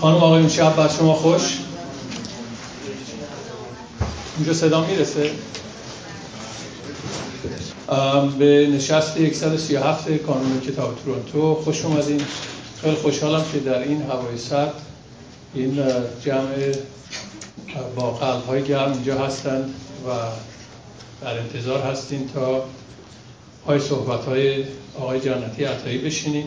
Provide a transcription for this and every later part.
خانم آقای شب بر شما خوش. اینجا صدا می‌رسه؟ به نشست 137 کانون کتاب تورنتو. خوش اومدین. خیلی خوشحالم که در این هوای سرد این جمع با قلب های گرم اینجا هستند و در انتظار هستین تا پای صحبت های آقای جنتی عطایی بشینیم.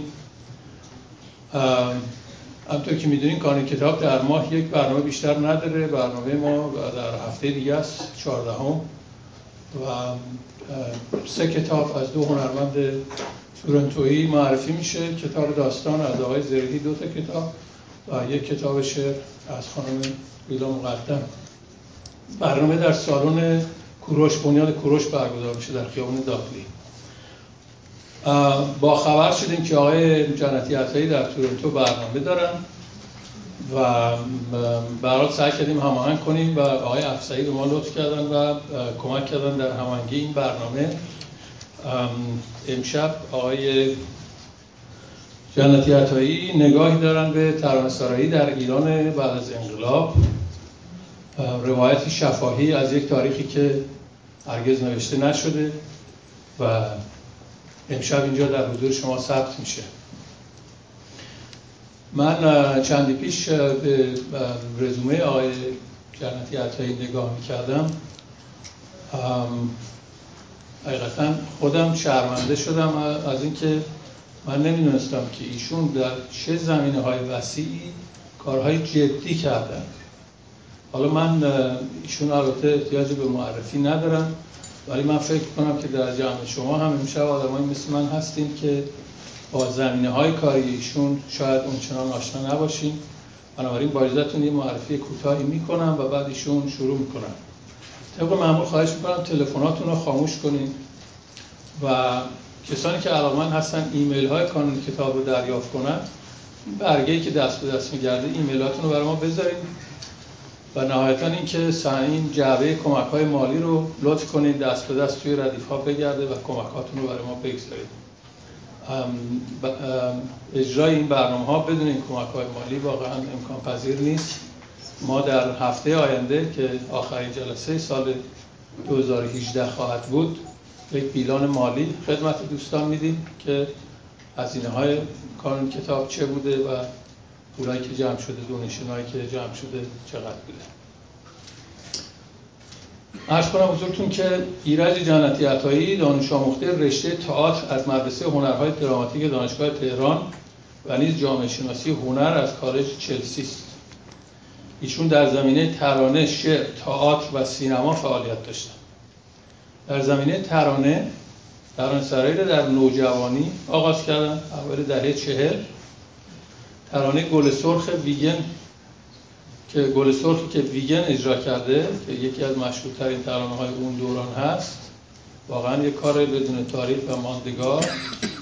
همطور که می‌دونین کانون کتاب در ماه یک برنامه بیشتر نداره. برنامه ما در هفته دیگه است چهاردهم. و سه کتاب از دو هنرمند تورنتویی معرفی میشه. کتاب داستان از آقای زرهی دو تا کتاب و یک کتاب شعر از خانم ویلا مقدم. برنامه در سالن کوروش بنیاد کوروش برگزار میشه در خیابان داخلی با خبر شدیم که آقای جنتی عطایی در تورنتو برنامه دارن و برات سعی کردیم هماهنگ کنیم و آقای افسایی به ما لطف کردن و کمک کردن در هماهنگی این برنامه. امشب آقای جنتی عطایی نگاهی دارن به ترانه‌سرایی در ایران بعد از انقلاب. روایتی شفاهی از یک تاریخی که هرگز نوشته نشده و امشب اینجا در حضور شما ثبت میشه. من چندی پیش به رزومه آقای جنتی عطایی نگاه می‌کردم. حقیقتا خودم شرمنده شدم از اینکه من نمی‌دونستم که ایشون در چه زمینه های وسیعی کارهای جدی کردن. حالا من ایشون البته احتیاج به معرفی ندارم. ولی من فکر کنم که در جمع شما هم امشب آدمایی مثل من هستیم که با زمینه های کاری ایشون شاید اونچنان آشنا نباشیم بنابراین با اجازهتون یه معرفی کوتاهی می‌کنم و بعد ایشون شروع می‌کنم طبق معمول خواهش می‌کنم تلفناتون رو خاموش کنیم و کسانی که علاقمند هستن ایمیل های کانون کتاب رو دریافت کنن برگه که دست به دست میگرده ایمیلاتون رو برای ما بذارید و نهایتا اینکه این جعبه کمک های مالی رو لطف کنید دست به دست توی ردیف ها بگرده و کمکاتون رو برای ما بگذارید. اجرای این برنامه ها بدون این کمک های مالی واقعا امکان پذیر نیست. ما در هفته آینده که آخرین جلسه سال 2018 خواهد بود یک بیلان مالی خدمت دوستان میدیم که هزینه های کانون کتاب چه بوده و پولایی که جمع شده دونشن هایی که جمع شده چقدر بوده؟ ارز کنم حضورتون که ایرج جنتی عطایی دانش آموخته رشته تئاتر از مدرسه هنرهای دراماتیک دانشگاه تهران و نیز جامعه شناسی هنر از کالج چلسی است. ایشون در زمینه ترانه، شعر، تئاتر و سینما فعالیت داشتن. در زمینه ترانه ترانه سرایی را در نوجوانی آغاز کردن اول دهه چهل. ترانه گل سرخ ویگن که گل سرخی که ویگن اجرا کرده که یکی از مشهورترین ترانه های اون دوران هست. واقعا یک کار بدون تاریخ و ماندگار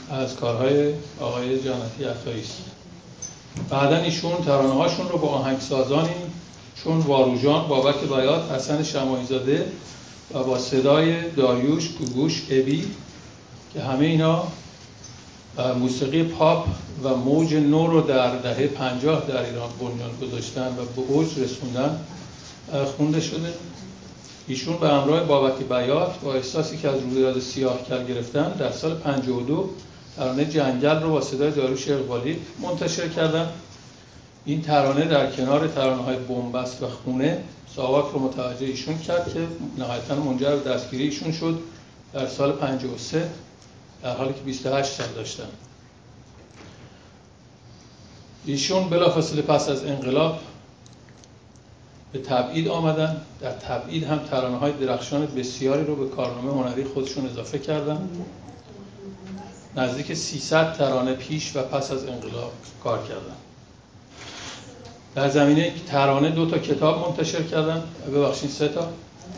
از کارهای آقای جانتی عطایی است. بعدا ایشون ترانه هاشون رو با آهنگسازانی چون واروژان بابک بیات حسن شمایزاده و با صدای داریوش گوگوش ابی که همه اینا موسیقی پاپ و موج نو رو در دهه پنجاه در ایران بنیان گذاشتن و به اوج رسوندن خونده شده. ایشون به همراه بابک بیات با احساسی که از رویداد سیاه کل گرفتن در سال 52 ترانه جنگل رو با صدای داروش اقبالی منتشر کردن. این ترانه در کنار ترانه های بومبست و خونه ساواک رو متوجه ایشون کرد که نهایتا منجر به دستگیری ایشون شد. در سال 53 در حالی که 28 سال داشتن ایشون بلافاصله پس از انقلاب به تبعید آمدن. در تبعید هم ترانه های درخشان بسیاری رو به کارنامه هنری خودشون اضافه کردن. نزدیک 300 ترانه پیش و پس از انقلاب کار کردن. در زمینه ترانه دو تا کتاب منتشر کردن. ببخشید سه تا.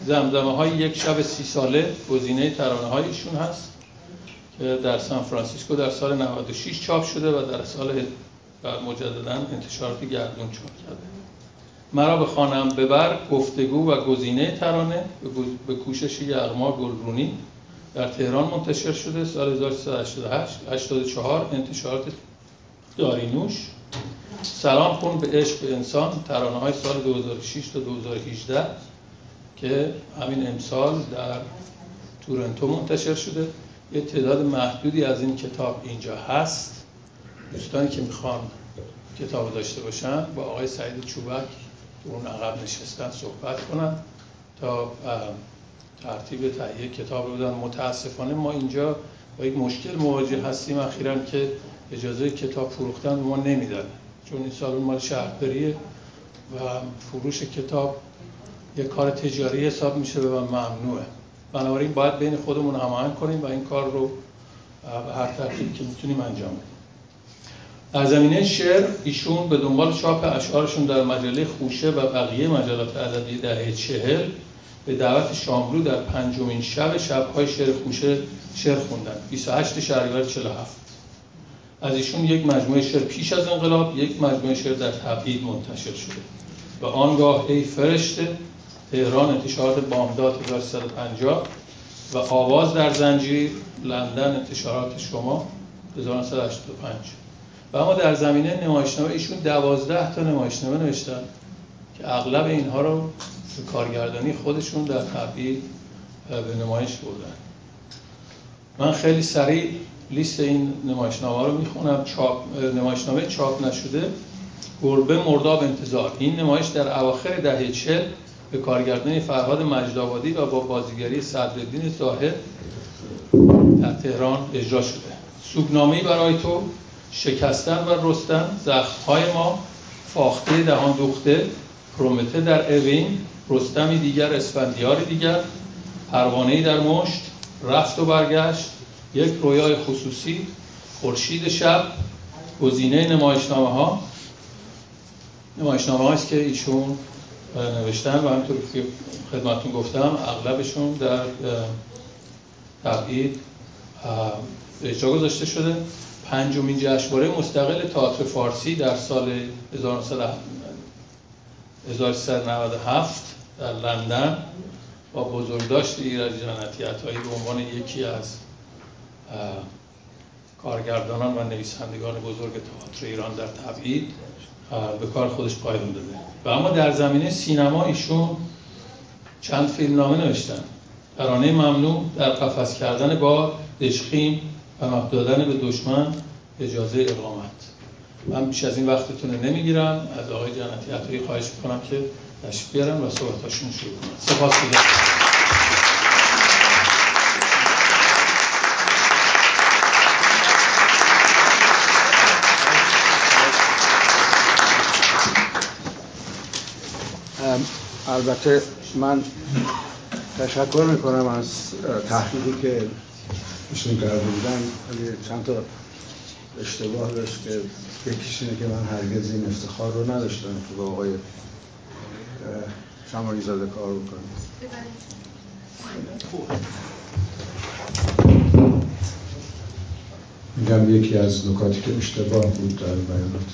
زمزمه های یک شب سی ساله گزینه ترانه های ایشون هست. که در سان فرانسیسکو در سال 96 چاپ شده و در سال مجددا انتشارات گردون چاپ کرده. مرا به خانم ببر گفتگو و گزینه ترانه به کوشش یغما گلرونی در تهران منتشر شده. سال 1388 84 انتشارات دارینوش. سلام کن به عشق به انسان ترانه های سال 2006 تا 2018 که همین امسال در تورنتو منتشر شده. یه تعداد محدودی از این کتاب اینجا هست. دوستانی که می‌خوان کتاب داشته باشن با آقای سعید چوبک اون عقب نشستن صحبت کنن تا ترتیب تهیه کتاب رو بدن. متاسفانه ما اینجا با یک مشکل مواجه هستیم اخیرا که اجازه کتاب فروختن ما نمیدن. چون این سال مال شهرداریه و فروش کتاب یک کار تجاری حساب میشه و ممنوعه. بنابراین باید بین خودمون هماهنگ کنیم و این کار رو به هر ترتیب که می‌تونیم انجام بدیم. در زمینه شعر ایشون به دنبال چاپ اشعارشون در مجله خوشه و بقیه مجلات ادبی دهه چهل به دعوت شاملو در پنجمین شب شبهای شعر خوشه شعر خوندن. 28 شهریور 47 از ایشون یک مجموعه شعر پیش از انقلاب یک مجموعه شعر در تبعید منتشر شده. و آنگاه ای فرشته تهران انتشارات بامداد 1350 و آواز در زنجیر لندن انتشارات شما 1985 و اما در زمینه نمایشنامه ایشون دوازده تا نمایشنامه نوشتن که اغلب اینها رو کارگردانی خودشون در تبعید به نمایش بردن. من خیلی سریع لیست این نمایشنامه رو می‌خونم. چاپ، نمایشنامه چاپ نشده. گربه مرداب انتظار. این نمایش در اواخر دهه چل به کارگردانی فرهاد مجدآبادی و با بازیگری صدرالدین زاهد در تهران اجرا شده. سوگنامه‌ای برای تو شکستن و رستن زخمهای ما فاخته دهان دوخته پرومته در اوین رستمی دیگر اسفندیار دیگر پروانه‌ای در مشت رفت و برگشت یک رویای خصوصی خورشید شب گزینه نمایشنامه ها نمایشنامه است که ایشون نوشتن و همینطور که خدمتون گفتم اغلبشون در تبعید اجرا گذاشته شده. پنجمین جشنواره مستقل تئاتر فارسی در سال 1397 در لندن با بزرگداشت ایرج جنتی عطایی به عنوان یکی از کارگردانان و نویسندگان بزرگ تئاتر ایران در تبعید. به کار خودش پایان داده. و اما در زمینه سینما ایشون چند فیلم نامه نوشتن. ترانه ممنوع در قفس کردن با دشخیم و دادن به دشمن اجازه اقامت. من بیش از این وقتتون نمی‌گیرم. از آقای جنتی عطایی خواهش می‌کنم که تشریف و صحبتاشون شروع کنم سپاس البته من تشکر می‌کنم از تحقیقی که ایشون کرده بودن. چند تا اشتباه داشت که یکیش اینه که من هرگز این افتخار رو نداشتم که با آقای شمالی زاده کار بکنم. میگم یکی از نکاتی که اشتباه بود در بیانات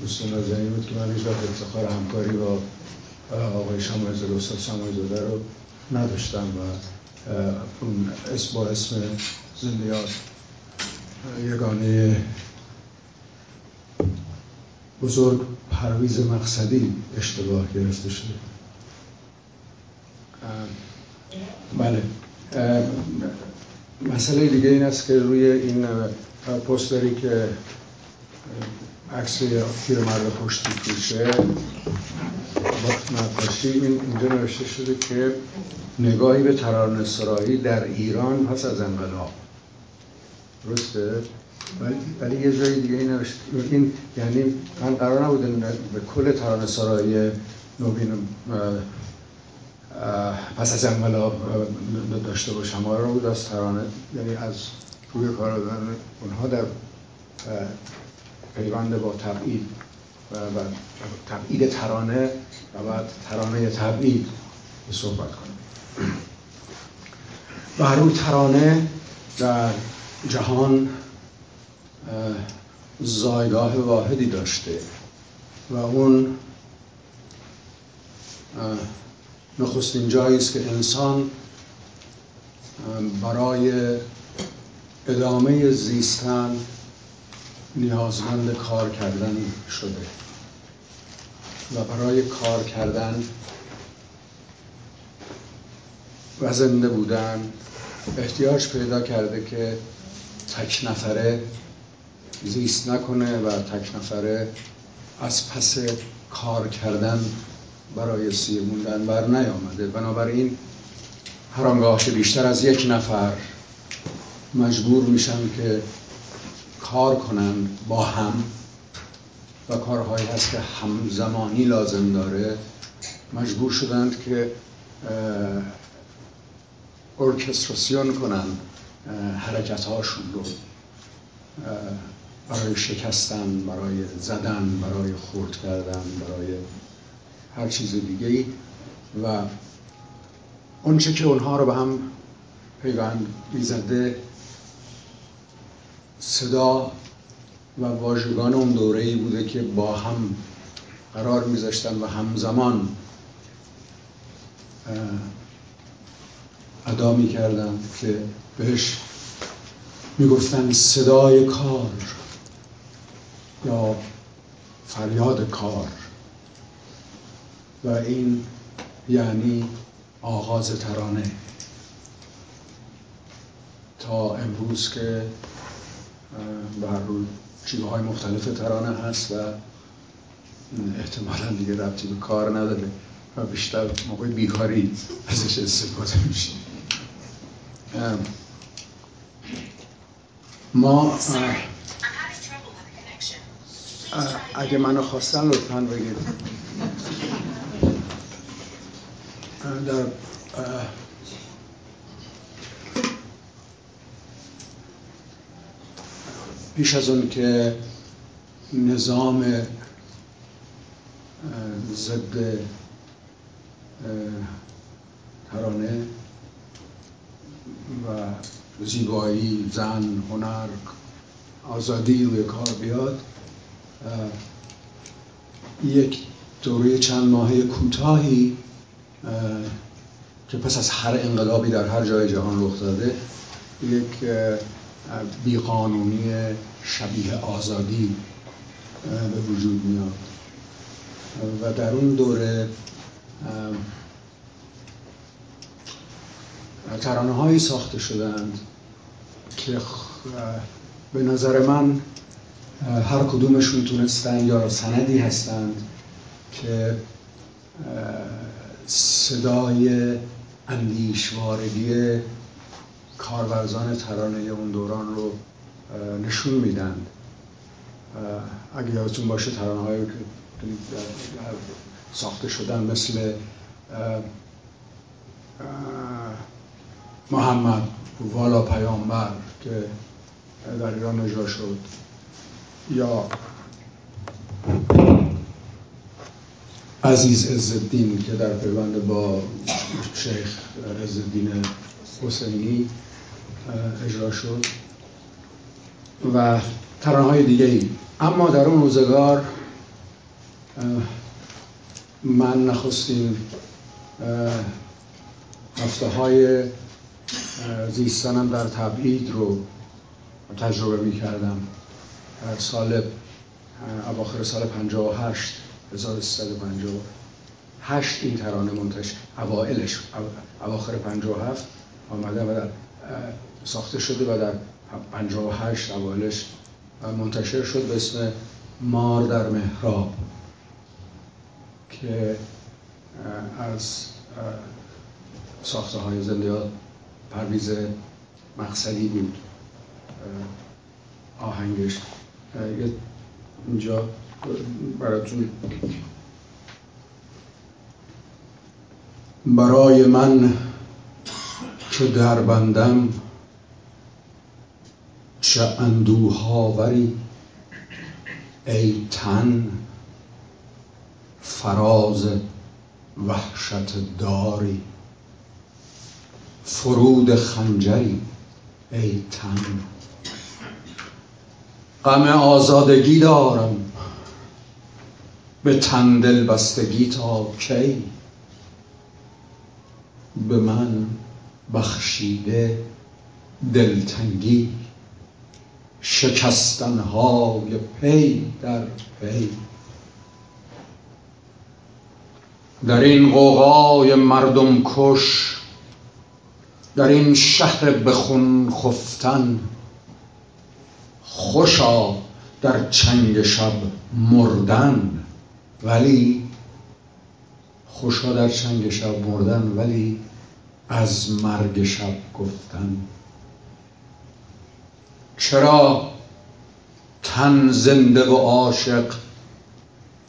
دوست نازنی بود که من هیچ افتخار همکاری با آقای شمایزاده استاد شمایزاده رو نداشتم و اون اسم با اسم زندیات یگانه بزرگ پرویز مقصدی اشتباه گرفته شده. بله. مسئله دیگه این است که روی این پوستری که عکس پیرمرد پشتی توشه نقاشی این اینجا نوشته شده که نگاهی به ترانه سرایی در ایران پس از انقلاب. درسته؟ ولی یه جای دیگه این این یعنی من قرار نبوده به کل ترانه سرایی نوین پس از انقلاب داشته باشم آره بود از ترانه یعنی از روی کار اونها در پیوند با تبعید و, و تبعید ترانه و بعد ترانه تبعید به صحبت کنیم. و هر ترانه در جهان زایگاه واحدی داشته و اون نخستین جایی است که انسان برای ادامه زیستن نیازمند کار کردن شده و برای کار کردن و زنده بودن احتیاج پیدا کرده که تک نفره زیست نکنه و تک نفره از پس کار کردن برای سیر موندن بر نیامده. بنابراین هر آنگاه که بیشتر از یک نفر مجبور میشن که کار کنن با هم و کارهایی هست که همزمانی لازم داره مجبور شدند که ارکستراسیون کنن حرکت هاشون رو برای شکستن برای زدن برای خورد کردن برای هر چیز دیگه ای و اونچه که اونها رو به هم پیوند می‌زده صدا و واژگان اون دوره ای بوده که با هم قرار میذاشتن و همزمان ادا می‌کردن که بهش می‌گفتن صدای کار یا فریاد کار. و این یعنی آغاز ترانه. تا امروز که بر روی شیوه های مختلف ترانه هست و احتمالا دیگه ربطی به کار نداره و بیشتر موقع بیکاری ازش استفاده میشه. ما اگه منو خواستن لطفا بگید. در پیش از اون که نظام ضد ترانه و زیبایی زن هنر آزادی روی کار بیاد یک دوره چند ماهه کوتاهی که پس از هر انقلابی در هر جای جهان رخ داده یک بیقانونی شبیه آزادی به وجود میاد. و در اون دوره ترانه هایی ساخته شدند که به نظر من هر کدومشون تونستن یا سندی هستند که صدای اندیشوارگی کارورزان ترانه اون دوران رو نشون میدن اگه یادتون باشه ترانه هایی که ساخته شدن مثل محمد والا پیامبر که در ایران اجرا شد یا عزیز عزالدین که در پیوند با شیخ عزالدین حسینی اجرا شد و ترانه های دیگه ای اما در اون روزگار من نخستین هفته های زیستنم در تبعید رو تجربه می کردم در سال اواخر سال 58 1358 این ترانه منتشر اوائلش اواخر 57 آمده و در ساخته شده و در 58 اوائلش منتشر شد به اسم مار در مهراب که از ساخته های زنده پرویز مقصدی بود. آهنگش. اینجا برای من که در بندم چه اندوهاوری ای تن فراز وحشت داری. فرود خنجری ای تن. غم آزادگی دارم. به تن دل بستگی تا کی؟ به من بخشیده دلتنگی شکستنهای پی در پی. در این قوقای مردم کش در این شهر بخون خفتن خوشا در چنگ شب مردن. ولی خوشا در چنگ شب مردن ولی از مرگ شب گفتن. چرا تن زنده و عاشق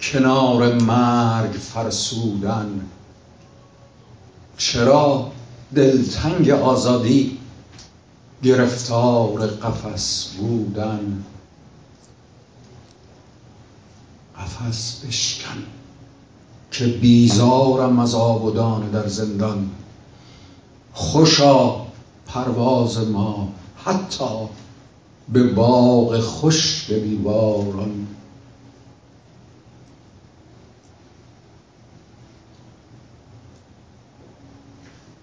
کنار مرگ فرسودن؟ چرا دلتنگ آزادی گرفتار قفس بودن؟ قفس بشکن که بیزارم از آبودان در زندان. خوشا پرواز ما حتی به باغ خشک بیواران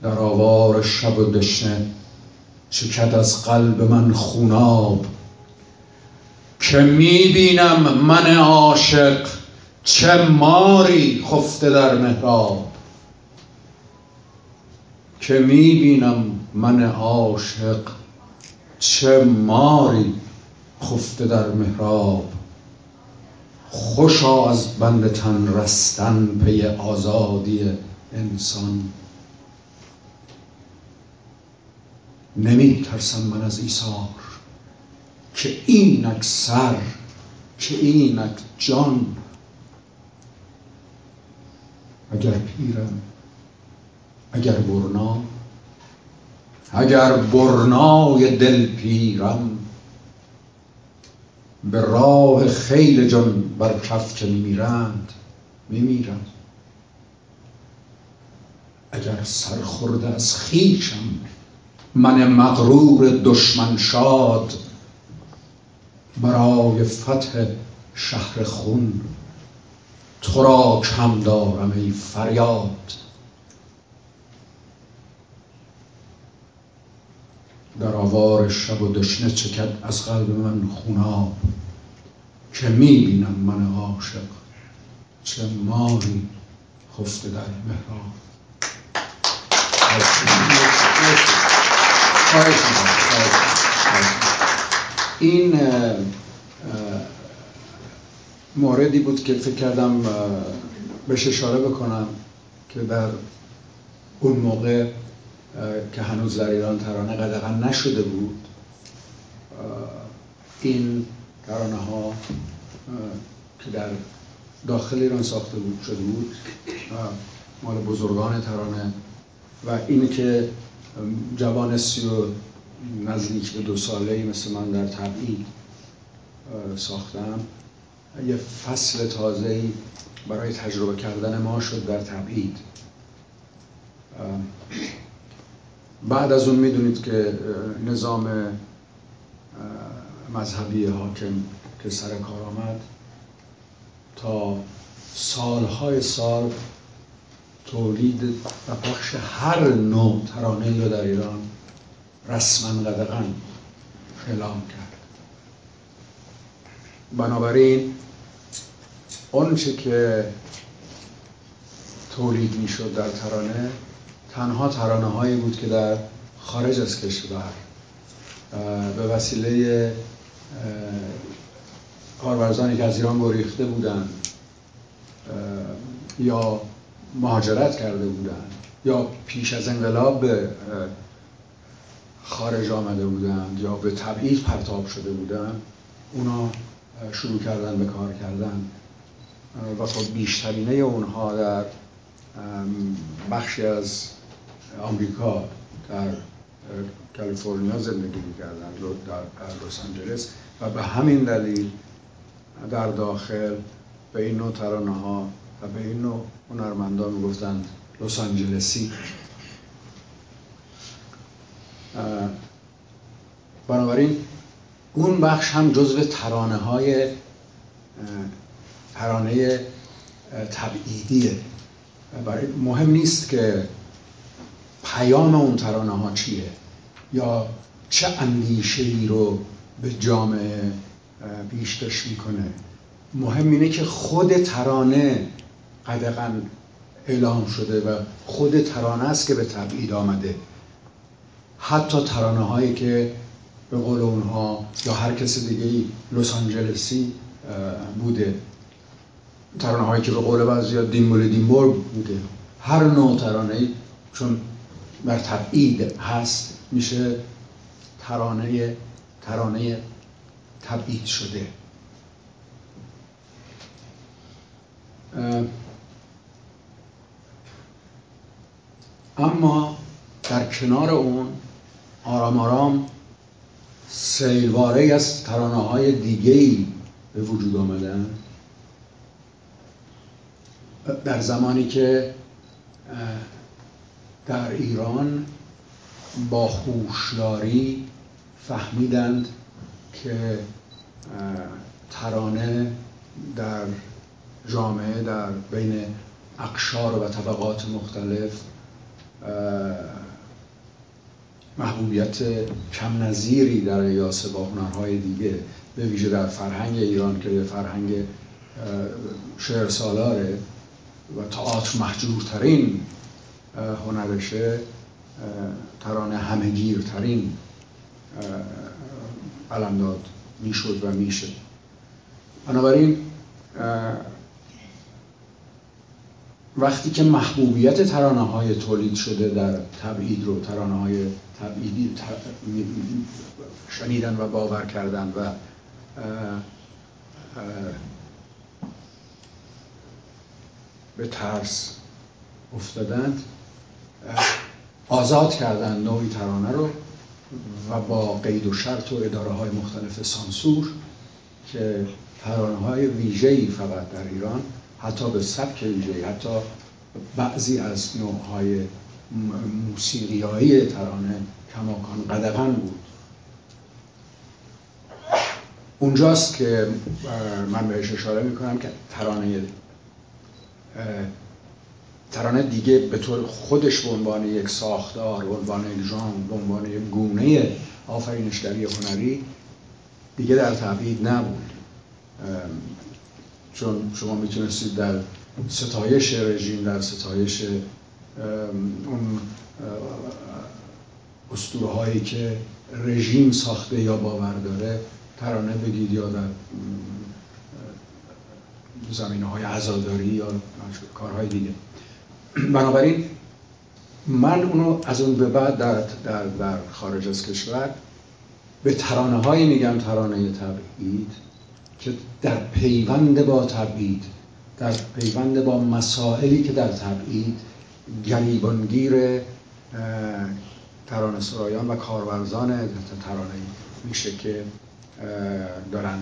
در آوار شب و دشنه چکد از قلب من خوناب. که می‌بینم من عاشق چه ماری خفته در محراب. که می‌بینم من عاشق چه ماری خفته در محراب. خوشا از بند تن رستن پی آزادی انسان. نمی ترسم من از ایثار. که اینک سر که اینک جان. اگر پیرم اگر برنا اگر برنای دل پیرم به راه خیل جان بر کف که میمیرند. میمیرم اگر سر خورده از خیشم من مغرور دشمن شاد برای فتح شهر خون. تو را کم دارم ای فریاد. در آوار شب و دشنه چکد از قلب من خوناب. که می‌بینم من عاشق چه ماری خفته در محراب. این موردی بود که فکر کردم بهش اشاره بکنم که در اون موقع که هنوز در ایران ترانه قدغن نشده بود این ترانه ها که در داخل ایران ساخته بود شده بود مال بزرگان ترانه و این که جوان سی و نزدیک به دو ساله مثل من در تبعید ساختم. یه فصل تازه برای تجربه کردن ما شد در تبعید. بعد از اون می‌دونید که نظام مذهبی حاکم که سر کار آمد تا سالهای سال تولید و پخش هر نوع ترانه رو در ایران رسما قدغن اعلام کرد. بنابراین آنچه که تولید می‌شد در ترانه تنها ترانه هایی بود که در خارج از کشور به وسیله کارورزانی که از ایران گریخته بودند یا مهاجرت کرده بودند یا پیش از انقلاب به خارج آمده بودند یا به تبعید پرتاب شده بودند اونا شروع کردن به کار کردن. و خب بیشترینه اونها در بخشی از آمریکا در کالیفرنیا زندگی می‌کردن در لس آنجلس. و به همین دلیل در داخل به این نوع ترانه ها و به این نوع هنرمندان می‌گفتند لس آنجلسی. بنابراین اون بخش هم جزو ترانه های ترانه تبعیدیه. برای مهم نیست که پیام اون ترانه ها چیه یا چه اندیشه ای رو به جامعه پیشکش می‌کنه. مهم اینه که خود ترانه قدقا اعلام شده و خود ترانه است که به تبعید آمده. حتی ترانه هایی که به قول اونها یا هر کس دیگه ای لس آنجلسی بوده. ترانه هایی که به قول بعضی ها دیمبول دیمبور بوده. هر نوع ترانه ای چون بر تبعید هست میشه ترانه ترانه تبعید شده. اما در کنار اون آرام آرام سیلواره از ترانه های دیگه ای به وجود آمدن در زمانی که در ایران با خوشداری فهمیدند که ترانه در جامعه در بین اقشار و طبقات مختلف محبوبیت کم نظیری در قیاس با هنرهای دیگه به ویژه در فرهنگ ایران که فرهنگ شعر سالاره و تئاتر محجورترین هنرشه ترانه همهگیرترین علمداد می‌شد و میشه. بنابراین وقتی که محبوبیت ترانه های تولید شده در تبعید رو ترانه های تبعیدی شنیدن و باور کردن و به ترس افتادند آزاد کردن نوعی ترانه رو و با قید و شرط و اداره های مختلف سانسور که ترانه های ویژه‌ای فقط در ایران حتی به سبک ویژه‌ای حتی بعضی از نوعهای موسیقیایی ترانه کماکان قدغن بود. اونجاست که من بهش اشاره می‌کنم که ترانه ترانه دیگه به طور خودش به عنوان یک ساختار به عنوان یک ژان به عنوان یک گونه آفرینشگری هنری دیگه در تبعید نبود. چون شما می‌تونستید در ستایش رژیم در ستایش اون اسطوره هایی که رژیم ساخته یا باور داره ترانه بگید یا در زمینه های عزاداری یا کارهای دیگه. بنابراین من اونو از اون به بعد در, در, در خارج از کشور به ترانه های میگم ترانه تبعید. که در پیوند با تبعید در پیوند با مسائلی که در تبعید گریبانگیر ترانه سرایان و کارورزان ترانه میشه که دارن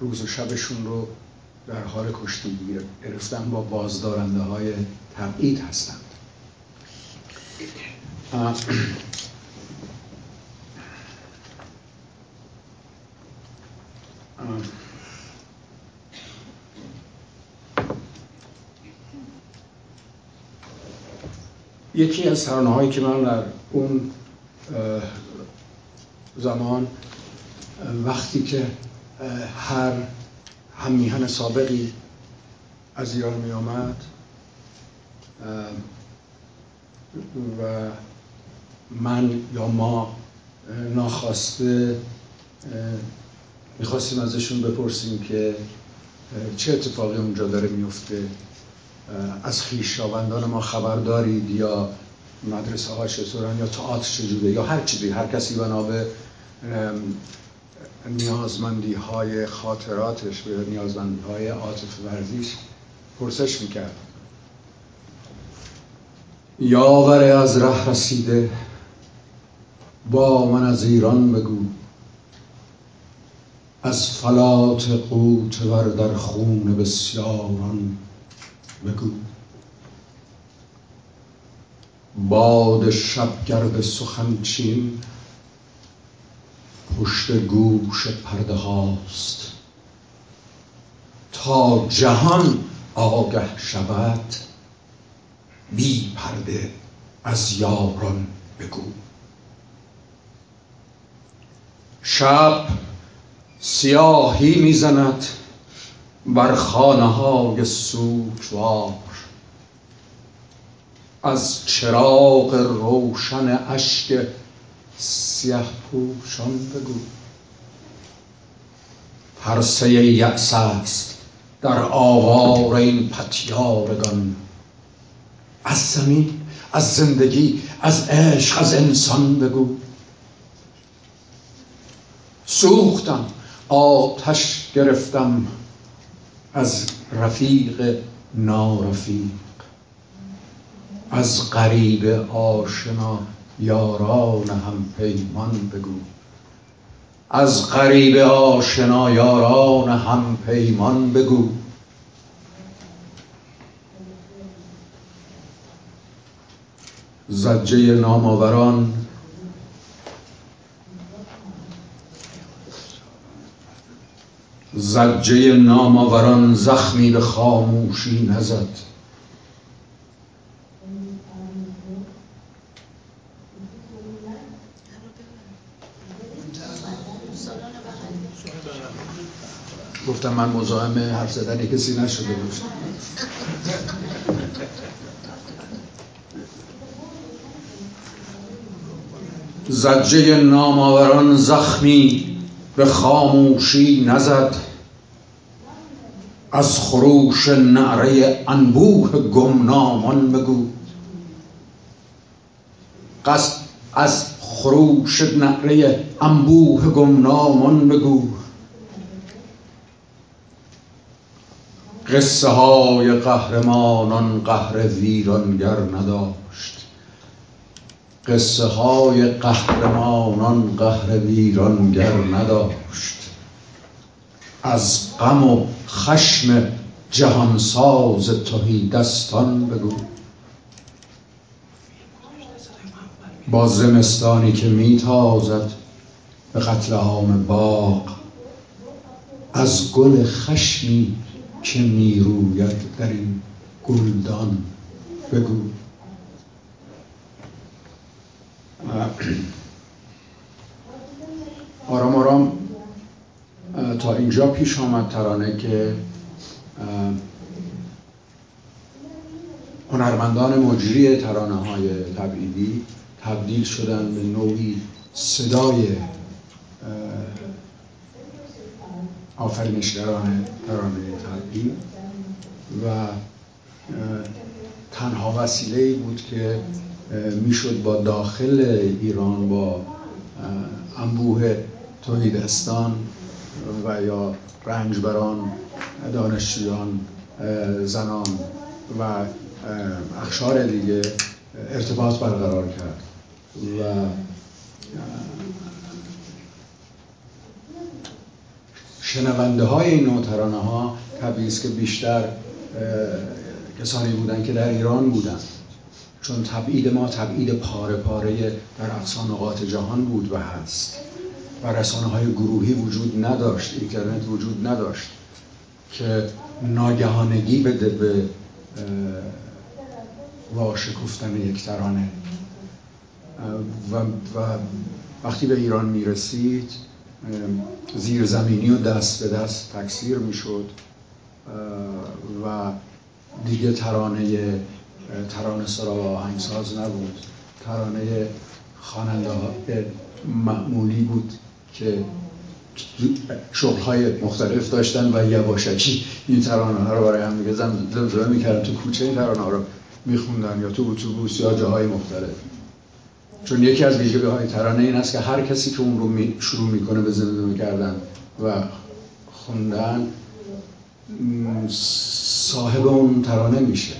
روز و شبشون رو در حال کشتی گرفتن با بازدارنده های تبعید هستند. یکی از ترانه هایی که من در اون زمان وقتی که هر هم میهن سابقی از ایران می آمد و من یا ما ناخواسته می‌خواستیم ازشون بپرسیم که چه اتفاقی اونجا داره میفته از خیشاوندان ما خبر دارید یا مدرسه ها چطورن یا تئاتر چجوره یا هر چیزی هر کسی بنا به نیازمندی های خاطراتش به نیازمندی های عاطف ورزیش پرسش می‌کرد. یاور از ره رسیده. با من از ایران بگو. از فلات قوت ور در خون بسیاران بگو. باد شبگرد سخنچین پشت گوش پرده هاست. تا جهان آگه شود بی پرده از یاران بگو. شب سیاهی می‌زند بر خانه های سوچوار از چراغ روشن اشک سیه پوشان بگو. پرسه یأس است در آوار این پتیارگان. از زمین از زندگی از عشق از انسان بگو. سوختم آتش گرفتم از رفیق نارفیق از غریب آشنا یاران هم پیمان بگو از غریب آشنا یاران هم پیمان بگو. زجه نامآوران زجه نامآوران زخمی به خاموشی نزد. گفتم من مزاحم حرف زدن کسی نشده باشم. زجه نامآوران زخمی به خاموشی نزد. از خروش نعره انبوه گمنامان بگو. قصد از خروش نعره انبوه گمنامان بگو. قصه های قهرمانان قهر ویرانگر نداشت قصه های قهرمانان قهر ویرانگر نداشت. از غم و خشم جهانساز تهی دستان بگو. با زمستانی که میتازد به قتل عام باغ از گل خشمی که می‌روید در این گلدان بگو. آرام آرام. تا اینجا پیش آمد ترانه که هنرمندان مجری ترانه های تبعیدی تبدیل شدن به نوعی صدای آفرینشگران ترانه تبعید و تنها وسیله ای بود که می‌شد با داخل ایران با انبوه توحیدستان و یا رنجبران دانشجویان زنان و اخشار دیگه ارتباط برقرار کرد. و شنونده های این نوع ترانه ها که بیشتر کسانی بودند که در ایران بودند چون تبعید ما تبعید پاره پاره در اقصا نقاط جهان بود و هست. و رسانه های گروهی وجود نداشت اینترنت وجود نداشت که ناگهانگی بده به واشکفتن یک ترانه و, و وقتی به ایران می‌رسید زیرزمینی و دست به دست تکثیر می‌شد و دیگه ترانه ترانه سرا و آهنگساز نبود. ترانه خواننده معمولی بود که شغل مختلف داشتن و یواشکی این ترانه ها رو برای هم میگه زمزمه می‌کردن. تو کوچه این ترانه ها رو میخوندن یا تو اتوبوس یا جاهای مختلف. چون یکی از ویژگی های ترانه این است که هر کسی که اون رو شروع می‌کنه به زمزمه کردن و خوندن صاحب اون ترانه میشه.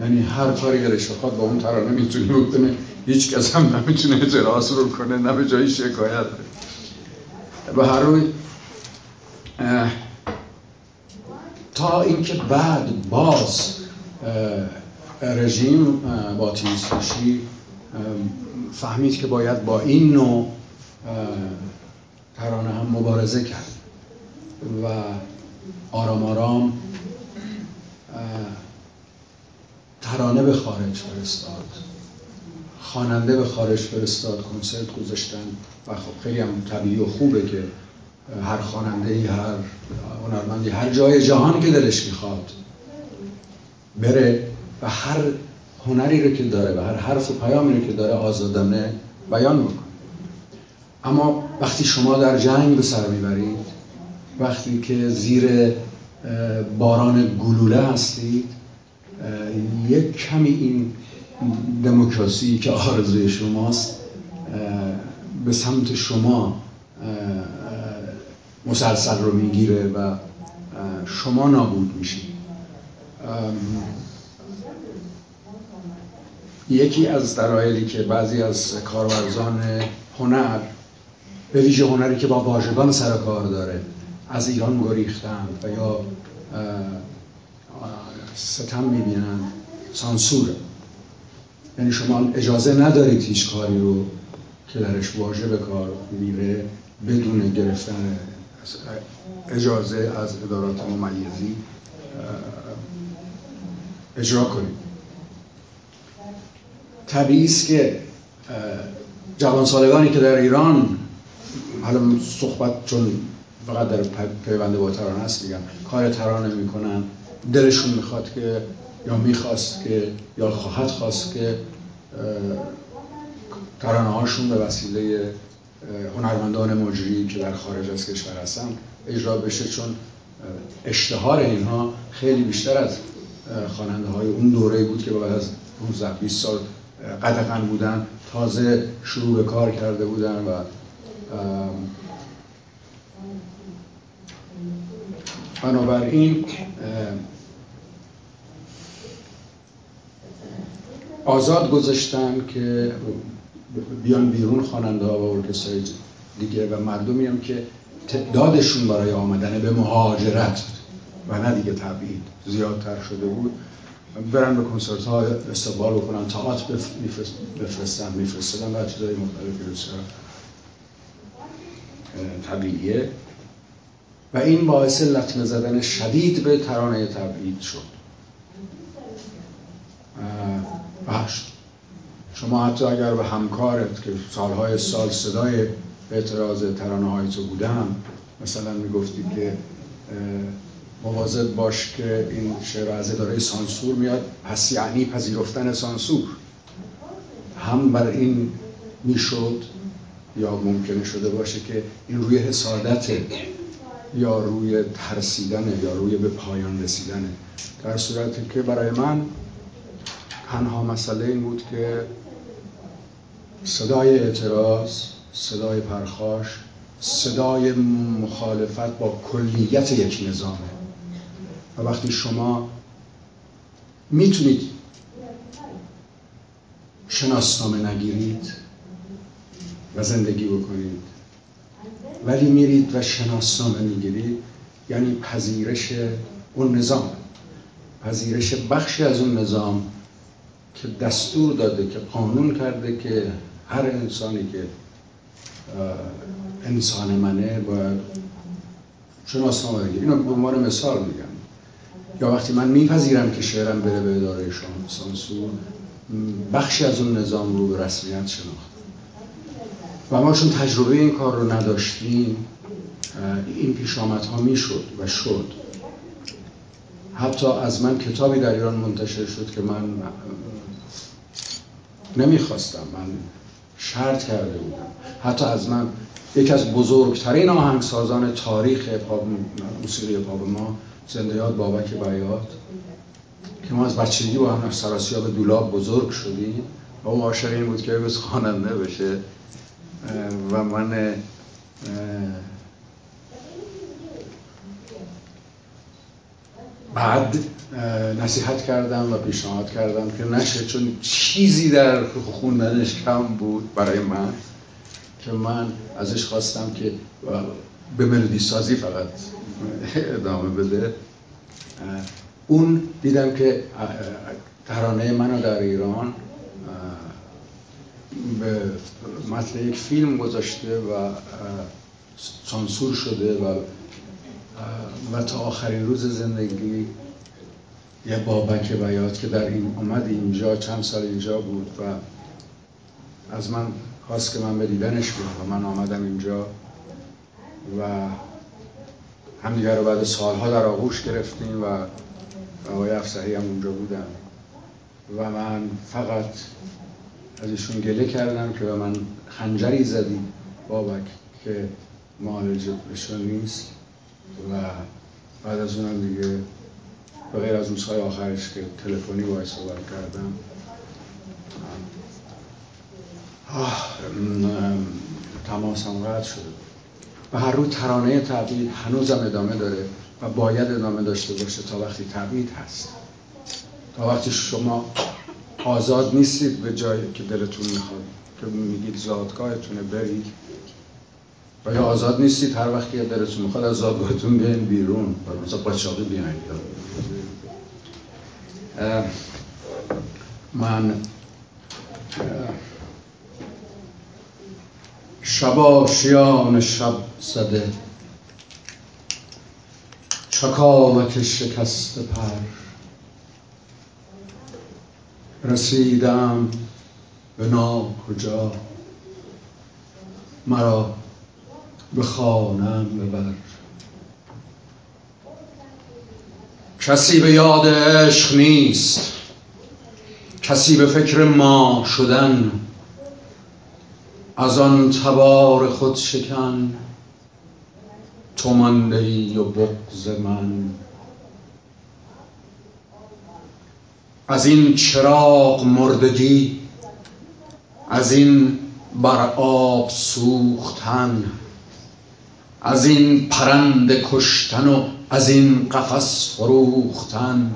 یعنی هر کاری دلش بخواد با اون ترانه می‌تونه بکنه هیچ کس هم نمی‌تونه اعتراض رو کنه نه به جای شکایت. و هر روی تا اینکه بعد باز رژیم با تیزکشی فهمید که باید با این نوع ترانه هم مبارزه کرد. و آرام آرام ترانه به خارج فرستاد. خواننده به خارج فرستاد کنسرت گذاشتن. و خب خیلی هم طبیعی و خوبه که هر خواننده هر هنرمندی هر جای جهان که دلش می‌خواد بره و هر هنری رو که داره و هر حرف و پیامی رو که داره آزادانه بیان بکنه. اما وقتی شما در جنگ به سر می‌برید وقتی که زیر باران گلوله هستید یک کمی این دموکراسی که آرزوی شماست به سمت شما مسلسل رو می‌گیره و شما نابود میشید. یکی از دلایلی که بعضی از کارورزان هنر به ویژه هنری که با واژگان سر کار داره از ایران گریختند و یا ستم می‌بینن. سانسوره. یعنی شما اجازه ندارید هیچ کاری رو که درش واژه به کار میره بدون گرفتن اجازه از ادارات ممیزی اجرا کنید. طبیعی است که جوان سالگانی که در ایران حالا صحبت چون فقط در پیونده با ترانه است میگم کار ترانه می‌کنن. دلشون می‌خواد که یا می‌خواست که یا خواهد خواست که ترانه هاشون به وسیله هنرمندان مجری که در خارج از کشور هستن اجرا بشه چون اشتهار اینها خیلی بیشتر از خواننده های اون دوره بود که بعد از 15 20 سال قدقن بودن تازه شروع به کار کرده بودن و بنابراین آزاد گذاشتن که بیان بیرون خواننده ها و ارکسترهای دیگه و مردمی هم که تعدادشون برای آمدن به مهاجرت و نه دیگه تبعید زیادتر شده بود برن به کنسرت ها استقبال بکنن تاعت بفرستن میفرستن و چیزهای مختلفی بسیار طبیعیه. و این باعث لطمه زدن شدید به ترانه تبعید شد. شما حتی اگر به همکارت که سالهای سال صدای اعتراض ترانه های تو بودم مثلا می‌گفتی که مواظب باش که این شعر از اداره سانسور میاد پس یعنی پذیرفتن سانسور. هم بر این می‌شد یا ممکنه شده باشه که این روی حسادت یا روی ترسیدن یا روی به پایان رسیدنه. در صورتی که برای من تنها مسئله این بود که صدای اعتراض صدای پرخاش صدای مخالفت با کلیت یک نظامه. و وقتی شما می‌تونید شناسنامه نگیرید و زندگی بکنید ولی میرید و شناسنامه می‌گیرید یعنی پذیرش اون نظام. پذیرش بخشی از اون نظام که دستور داده که قانون کرده که هر انسانی که انسان منه باید شناسنامه بگیر اینو به عنوان مثال میگم. یا وقتی من میپذیرم که شعرم بره به اداره سانسور بخشی از اون نظام رو به رسمیت شناخت. و ما چون تجربه این کار رو نداشتیم این پیش ها می‌شد و شد. حتی از من کتابی در ایران منتشر شد که من نمی‌خواستم من شرط کرده بودم. حتی از من یکی از بزرگترین آهنگسازان تاریخ پاپ موسیقی پاپ ما زندیات بابک بیات که ما از بچگی با هم سراسیاب دولاب بزرگ شدیم و او عاشق این بود که بس خواننده بشه. و من بعد نصیحت کردم و پیشنهاد کردم که نشه چون چیزی در خوندنش کم بود برای من که من ازش خواستم که به ملودی سازی فقط ادامه بده. اون دیدم که ترانه منو در ایران به متن یک فیلم گذاشته و سانسور شده و و تا آخرین روز زندگی یه بابک بیات که در این اومد اینجا چند سال اینجا بود و از من خواست که من به دیدنش بیام و من آمدم اینجا و همدیگر رو بعد سالها در آغوش گرفتیم و آقای افسحی هم اونجا بودن و من فقط از ایشون گله کردم که به من خنجری زدی بابک که معالج بشون نیست. و بعد از اونم دیگه به غیر از روزهای آخرش که تلفنی باید صحبت کردم. تماس هم قطع شده. و هر روز ترانه تعبید هنوزم ادامه داره و باید ادامه داشته باشه تا وقتی تعبید هست. تا وقتی شما آزاد نیستید به جایی که دلتون می‌خواد. که میگید زادگاهتونه برید. و یا آزاد نیستید هر وقتی که دلتون می‌خواد از زادگاهتون بیاین بیرون. و مثلا قاچاقی بیاین من شباشیان شب زده. چکاوک شکست پر. رسیدم به کجا؟ مرا به خانم ببر. کسی به یاد عشق نیست. کسی به فکر ما شدن. از آن تبار خود شکن. تو ای و بغز من. از این چراغ مردگی از این بر آب سوختن از این پرند کشتن و از این قفس فروختن.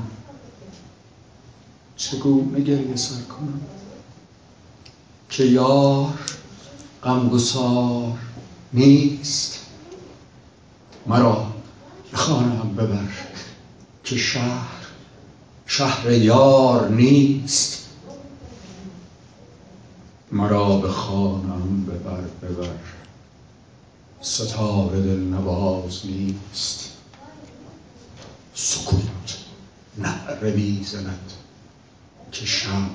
چگونه گریه سر کنم؟ که یار غمگسار نیست. مرا خانم ببر که شهر شهر یار نیست. مرا به خانم ببر ببر. ستاره دل نواز نیست. سکوت نعره می‌زند که شم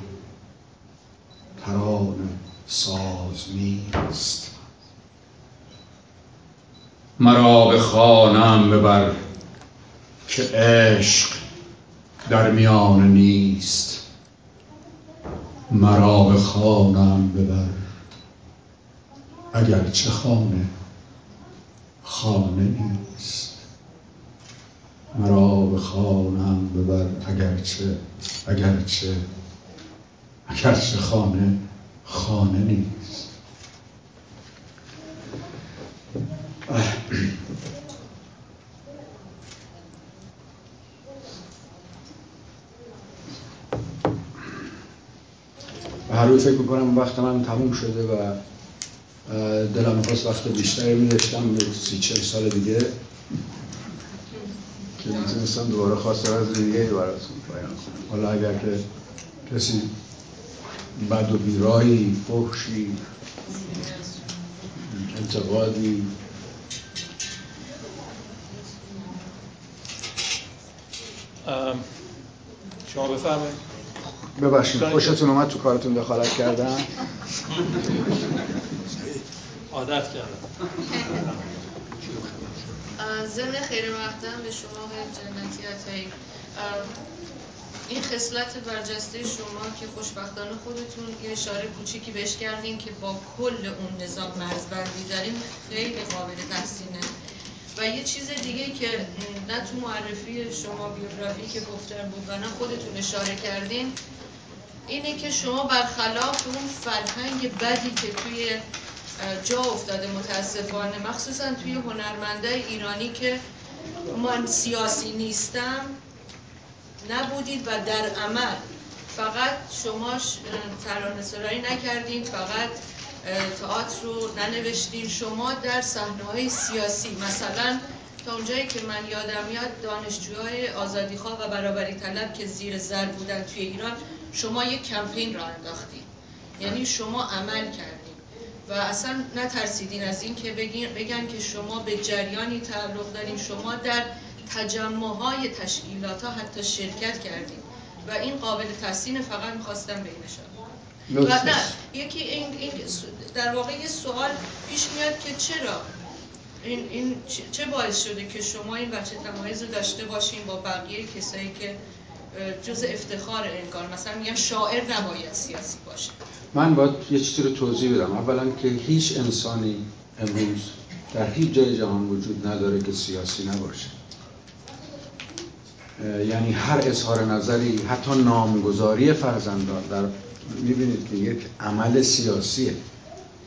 ترانه ساز نیست. مرا به خانم ببر. که عشق در میان نیست. مرا به خانم ببر. اگر چه خانه خانه نیست. مرا به خانم ببر. اگرچه اگرچه اگرچه خانه خانه نیست. فکر می‌کنم وقت من تموم شده و دلم می‌خواست وقت بیشتری میداشتم به سی چه سال دیگه. که می‌تونستم دوباره خواستم از دیگه براتون بیان کنم. حالا اگر که کسی بد و بیرایی فحشی انتقادی شما بفرمایید. ببخشید خوشتون اومد تو کارتون دخالت کردن عادت کردم. ضمن خیر مقدم به شما جنتی عطایی. این خصلت برجسته شما که خوشبختانه خودتون یه اشاره کوچیکی بهش کردین که با کل اون نظام مرزبندی داریم خیلی قابل تحسینه. و یه چیز دیگه که نه تو معرفی شما بیوگرافی که گفتن بود و نه خودتون اشاره کردین اینه که شما برخلاف اون فرهنگ بدی که توی جا افتاده متاسفانه مخصوصا توی هنرمنده ایرانی که من سیاسی نیستم نبودید و در عمل فقط شما ترانه سرایی نکردین فقط تئاتر رو ننوشتین. شما در صحنه های سیاسی مثلا تا اونجایی که من یادم میاد دانشجوهای آزادیخواه و برابری طلب که زیر زر بودن توی ایران شما یک کمپین را انداختین. یعنی شما عمل کردین. و اصلا نترسیدین از این که بگن که شما به جریانی تعلق دارین. شما در تجمع های تشکیلات ها حتی شرکت کردیم و این قابل تحسین فقط می‌خواستم بینشان و نه یکی این, این در واقع یه سوال پیش میاد که چرا؟ این, این چه باعث شده که شما این بچه تمایز رو داشته باشین با بقیه کسایی که جز افتخار انگار. مثلا میگن شاعر نباید سیاسی باشه. من باید یه چیزی رو توضیح بدم. اولا که هیچ انسانی امروز در هیچ جای جهان وجود نداره که سیاسی نباشه. یعنی هر اظهار نظری حتی نامگذاری فرزندان در می‌بینید که یک عمل سیاسیه.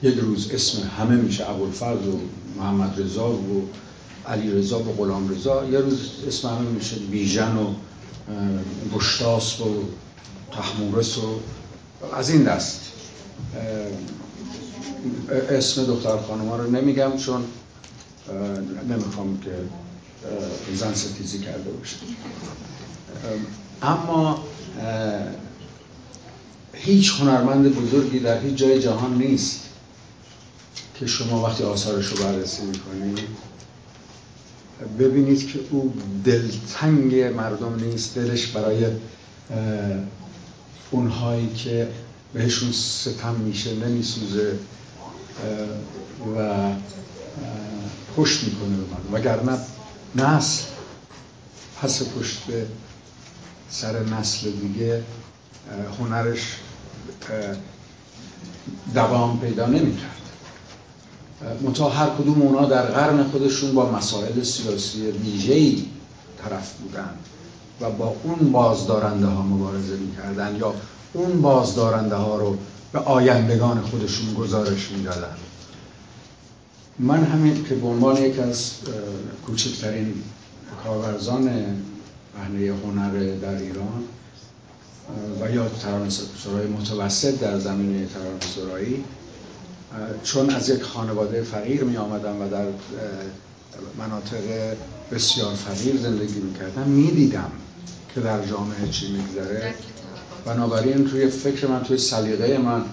یک روز اسم همه میشه ابوالفضل و محمد رضا و علی رضا و غلام رضا یه روز اسم همه میشه بیژن و گشتاس و تحمورس و از این دست. اسم دختر خانوما رو نمیگم چون نمی‌خوام که زن ستیزی کرده باشه. اما هیچ هنرمند بزرگی در هیچ جای جهان نیست که شما وقتی آثارش رو بررسی می‌کنید ببینید که او دلتنگ مردم نیست دلش برای اونهایی که بهشون ستم میشه نمیسوزه و پشت می‌کنه به من. وگرنه نسل پس پشت به سر نسل دیگه هنرش دوام پیدا نمی‌کرد. منتها هر کدوم اونا در قرن خودشون با مسائل سیاسی ویژه‌ای طرف بودن و با اون بازدارنده ها مبارزه می‌کردن یا اون بازدارنده ها رو به آیندگان خودشون گزارش می‌دادن. من همین که به عنوان یک از کوچکترین کارورزان پهنه هنر در ایران و یا ترانه‌سرای متوسط در زمینه ترانه‌سرایی چون از یک خانواده فقیر می آمدم و در مناطق بسیار فقیر زندگی می کردم می دیدم که در جامعه چی میگذره بنابراین توی فکر من توی سلیقه من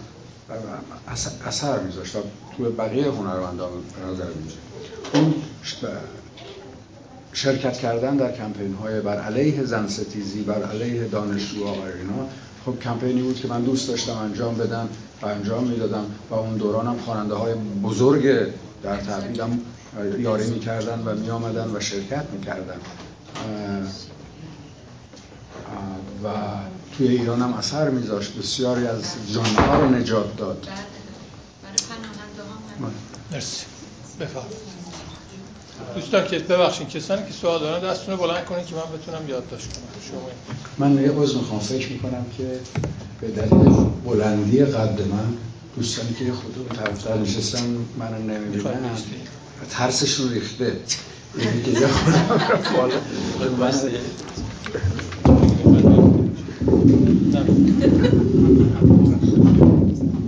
اثر میذاشت توی بقیه هنرمندان به نظر اون شرکت کردن در کمپین های بر علیه زن ستیزی بر علیه دانشجو و اینا خب کمپینی بود که من دوست داشتم انجام بدم. و انجام می‌دادم و اون دورانم خواننده های بزرگ در تبعیدم یاری می‌کردن و میآمدن و شرکت می‌کردن. و توی ایران هم اثر میذاشت. بسیاری از جانها رو نجات داد. مرسی. بفرمایید. دوستان که ببخشید کسانی که سوال دارن دستتون رو بلند کنید که من بتونم یادداشت کنم. شما من یه عضو می‌خوام. فکر می‌کنم که به دلیل بلندی قد من دوستانی که خودو به طرفتر نشستن من نمی‌بینن. ترسشون ریخته. یعنی که یه خودم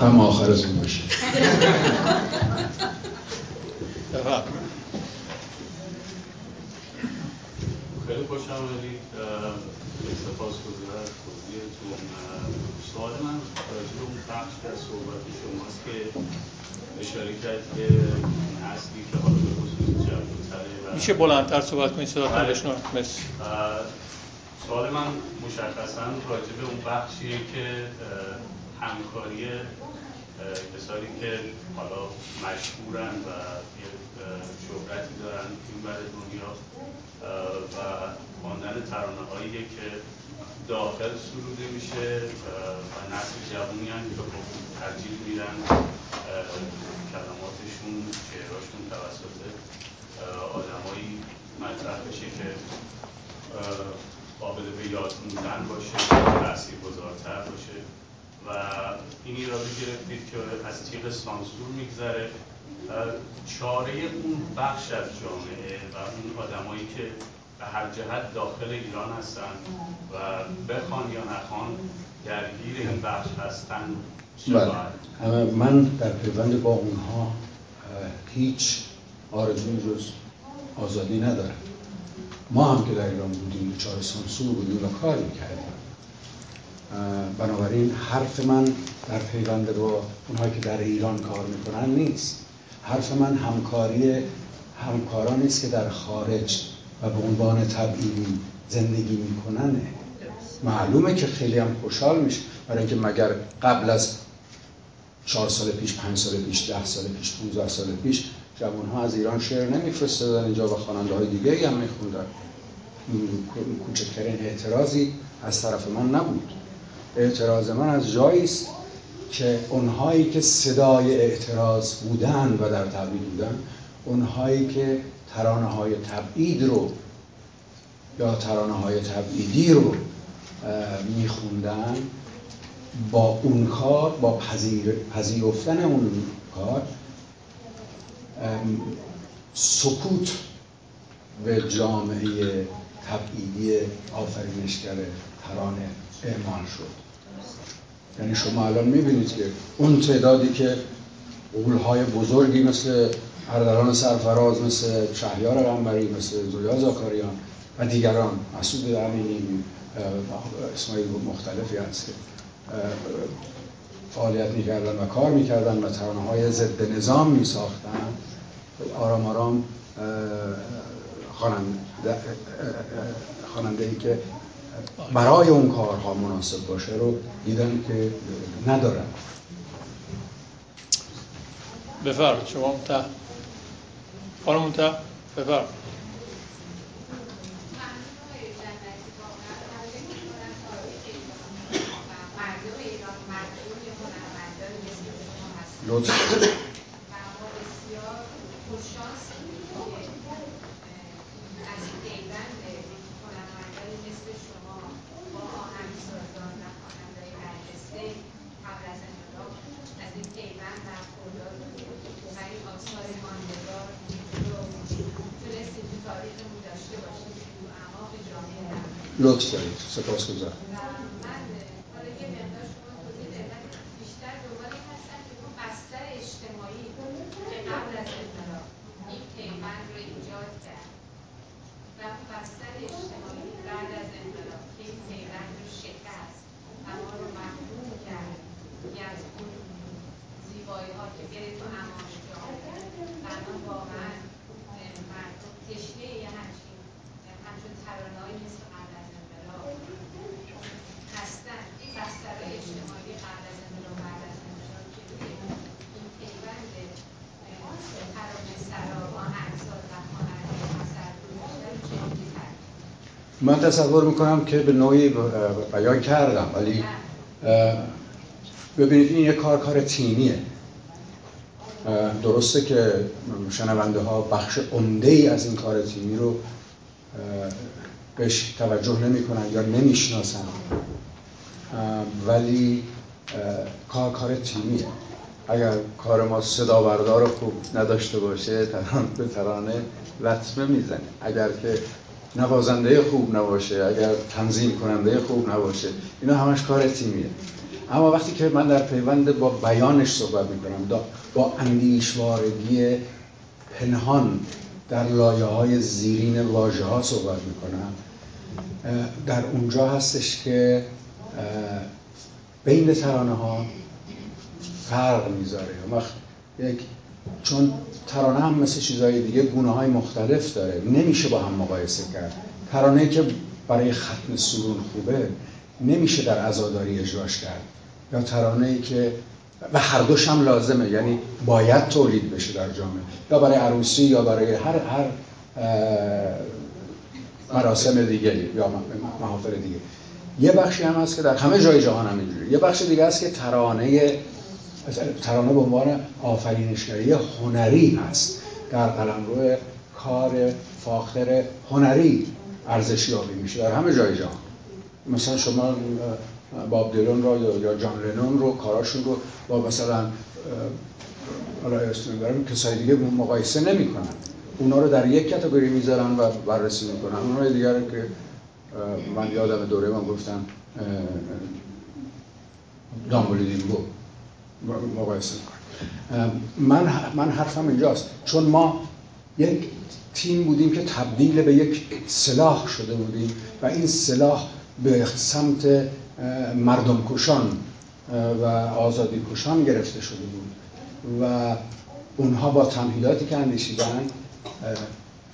از این باشه. خیلی خوش آمدید سپاس گذار از توضیحتون سوال من راجع اون بخش در صحبت شماست که اشاره کرد که اصلی که حالا به خصوص جوانتره میشه بلندتر صحبت کنید صدا بله. بشنوم. مرسی. سوال من مشخصا راجع به اون بخشیه که همکاری کسانی که حالا مشهورن و یه شهرتی دارن این بر دنیا و خواندن ترانه هایی که داخل سروده میشه و نسل جوونی هم که خب ترجیح میدن کلماتشون شعراشون توسط آدمایی مطرح بشه که قابل به یاد موندن باشه تاثیر گذارتر باشه. و این ایرادی گرفتید که از تیغ سانسور میگذره. چاره اون بخش از جامعه و اون آدمایی که به هر جهت داخل ایران هستن و بخوان یا نخوان درگیر این بخش هستن بله. من در پیوند با اونها هیچ آرزوی جز آزادی ندارم. ما هم که در ایران بودیم چهار سانسور بودیم و کار می‌کردیم. بنابراین حرف من در پیوند با اونهایی که در ایران کار می‌کنن نیست. حرف من همکاری همکاران است که در خارج و به عنوان تبعیدی زندگی میکننه معلومه که خیلی هم خوشحال میشه برای اینکه مگر قبل از چهار سال پیش پنج سال پیش ده سال پیش 15 سال پیش جوان ها از ایران شعر نمیفرستادن اینجا و خواننده های دیگه هم میخوندن. کوچکترین اعتراضی از طرف ما نبود. اعتراض من از جایی است که اونهایی که صدای اعتراض بودن و در تبعید بودن اونهایی که ترانه های تبعید رو یا ترانه های تبعیدی رو میخوندن با اون کار با پذیر، پذیرفتن اون کار سکوت به جامعه تبعیدی آفرینشگر ترانه اعمال شد. یعنی شما الان می‌بینید که اون تعدادی که قولهای بزرگی مثل اردران سرفراز مثل شهریار غنبری مثل زویا زاکاریان و دیگران مسعود امینی اسمایی مختلفی هست که فعالیت می‌کردن و کار می‌کردن و ترانه های ضد نظام میساختن آرام آرام خواننده ای که برای اون کارها مناسب باشه رو دیدن که ندارن بفرم شما تا خانم تا بفرم لطفا. لطف دارید سپاس تصور می‌کنم که به نوعی بیان کردم ولی ببینید این یه کار کار تیمیه. درسته که شنونده ها بخش عمده ای از این کار تیمی رو بهش توجه نمی کنن یا نمی‌شناسن. ولی کار کار تیمیه. اگر کار ما صدا بردار خوب نداشته باشه تران به ترانه لطمه می‌زنه. اگر که نوازنده خوب نباشه اگر تنظیم کننده خوب نباشه اینا همش کار تیمیه. اما وقتی که من در پیوند با بیانش صحبت می‌کنم با اندیشوارگی پنهان در لایه های زیرین واژه ها صحبت می‌کنم در اونجا هستش که بین ترانه ها فرق می‌ذاره. یک چون ترانه هم مثل چیزهای دیگه گونه های مختلف داره. نمیشه با هم مقایسه کرد. ترانه که برای ختم سرون خوبه نمیشه در عزاداری اجراش کرد. یا ترانه ای که و هر دوش هم لازمه. یعنی باید تولید بشه در جامعه. یا برای عروسی یا برای هر هر مراسم دیگه یا محافل دیگه. یه بخشی هم هست که در همه جای جهان هم اینجوری یه بخش دیگه هست که ترانه ترانه به عنوان آفرینشگری هنری هست. در قلمرو کار فاخر هنری ارزش یابی میشه. در همه جای جهان. مثلا شما باب دیلون رو یا جان لنون رو کاراشون رو با مثلا حالا برم کسای دیگه مقایسه نمی‌کنن. اونا رو در یک کتگوری می‌ذارن و بررسی می‌کنن. اونهای دیگر که من یادم دوره من گفتم دامبلیدینگو مقایسه من من حرفم اینجاست. چون ما یک تیم بودیم که تبدیل به یک سلاح شده بودیم و این سلاح به سمت مردم کشان و آزادی کشان گرفته شده بود. و اونها با تمهیداتی که اندیشیدن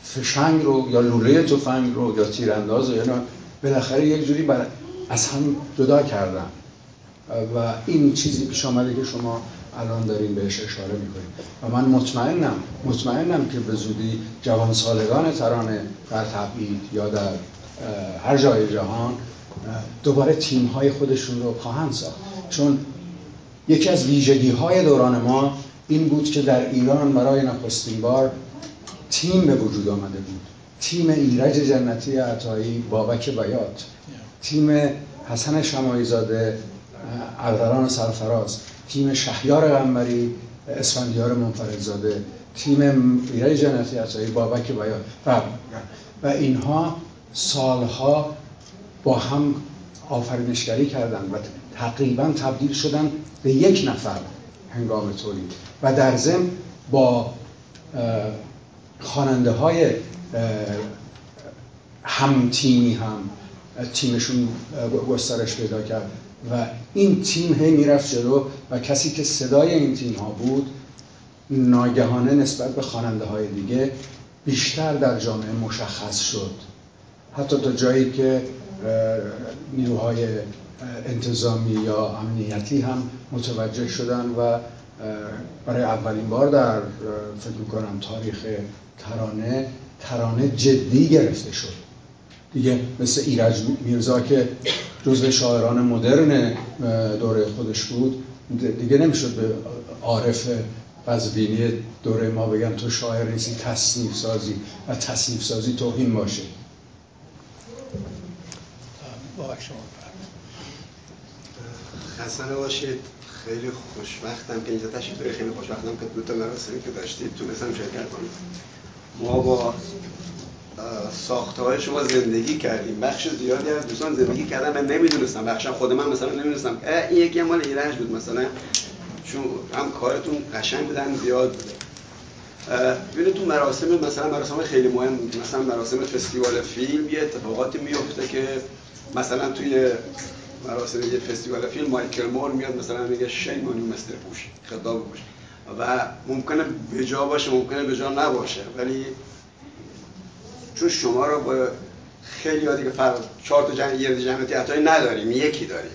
فشنگ رو یا لوله تفنگ رو یا تیرانداز رو یا بالاخره یک جوری بر از هم جدا کردن. و این چیزی پیش آمده که شما الان داریم بهش اشاره می‌کنیم و من مطمئنم مطمئنم که به زودی جوان سالگان ترانه در تبعید یا در هر جای جهان دوباره تیم های خودشون رو خواهند ساخت. چون یکی از ویژگی های دوران ما این بود که در ایران برای نخستین بار تیم به وجود آمده بود. تیم ایرج جنتی عطایی بابک بیات. تیم حسن شمایزاده اردران سرفراز تیم شهیار غنبری اسفندیار منفردزاده تیم ایرج جنتی عطایی بابک بیات و, و اینها سالها با هم آفرینشگری کردند و تقریبا تبدیل شدن به یک نفر هنگام تولید. و در ضمن با خواننده های هم تیمی هم تیمشون گسترش پیدا کرد. و این تیم هی می‌رفت جلو و کسی که صدای این تیم ها بود ناگهانه نسبت به خواننده های دیگه بیشتر در جامعه مشخص شد. حتی تا جایی که نیروهای انتظامی یا امنیتی هم متوجه شدن و برای اولین بار در فکر می‌کنم تاریخ ترانه ترانه جدی گرفته شد. دیگه مثل ایرج میرزا که جزو شاعران مدرن دوره خودش بود. دیگه نمی‌شد به عارف قزوینی دوره ما بگم تو شاعر نیستی تصنیف سازی و تصنیف سازی توهین باشه. خسته باشید خیلی خوشبختم که اینجا تشریف دارید. خیلی خوشبختم که دو تا مراسمی که داشتید تونستم شرکت کنم ما با ساخته شما زندگی کردیم. بخش زیادی از دوستان زندگی کردن. من نمی‌دونستم. بخش خود من مثلا نمی‌دونستم. این یکی مال ایرج بود مثلا. چون هم کارتون قشنگ بودن زیاد بوده. ببینید تو مراسم مثلا مراسم خیلی مهم مثلا مراسم فستیوال فیلم یه اتفاقاتی میفته که مثلا توی مراسم یه فستیوال فیلم مایکل مور میاد مثلا میگه شیم مستر بوش خطاب بوش و ممکنه به جا باشه ممکنه به جا نباشه. ولی چون شما رو با خیلی دیگه فرق چهار تا جمع یه جمعیتی حتی نداریم یکی داریم.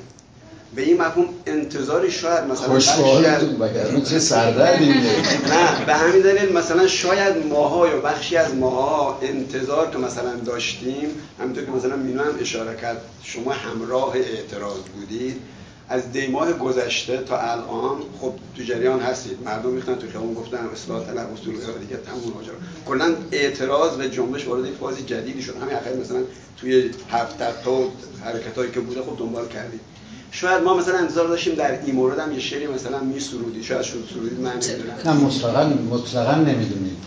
به این مفهوم انتظاری شاید مثلا خوشحالتون چه سردردی نه به همین دلیل مثلا شاید ماها یا بخشی از ماها انتظار که مثلا داشتیم همینطور که مثلا مینو هم اشاره کرد شما همراه اعتراض بودید. از دی ماه گذشته تا الان خب تو جریان هستید. مردم میختن تو خیابون گفتن اصلاح طلب اصول دیگه تموم ماجرا. کلا اعتراض و جنبش وارد فاز جدیدی شد. همین اخیر مثلا توی هفت تا حرکتایی که بوده خب دنبال کردید. شاید ما مثلا انتظار داشتیم در این مورد هم یه شعری مثلا می سرودی شاید شد سرودی من نمی‌دونم. نه مطلقا مطلقا نمی‌دونید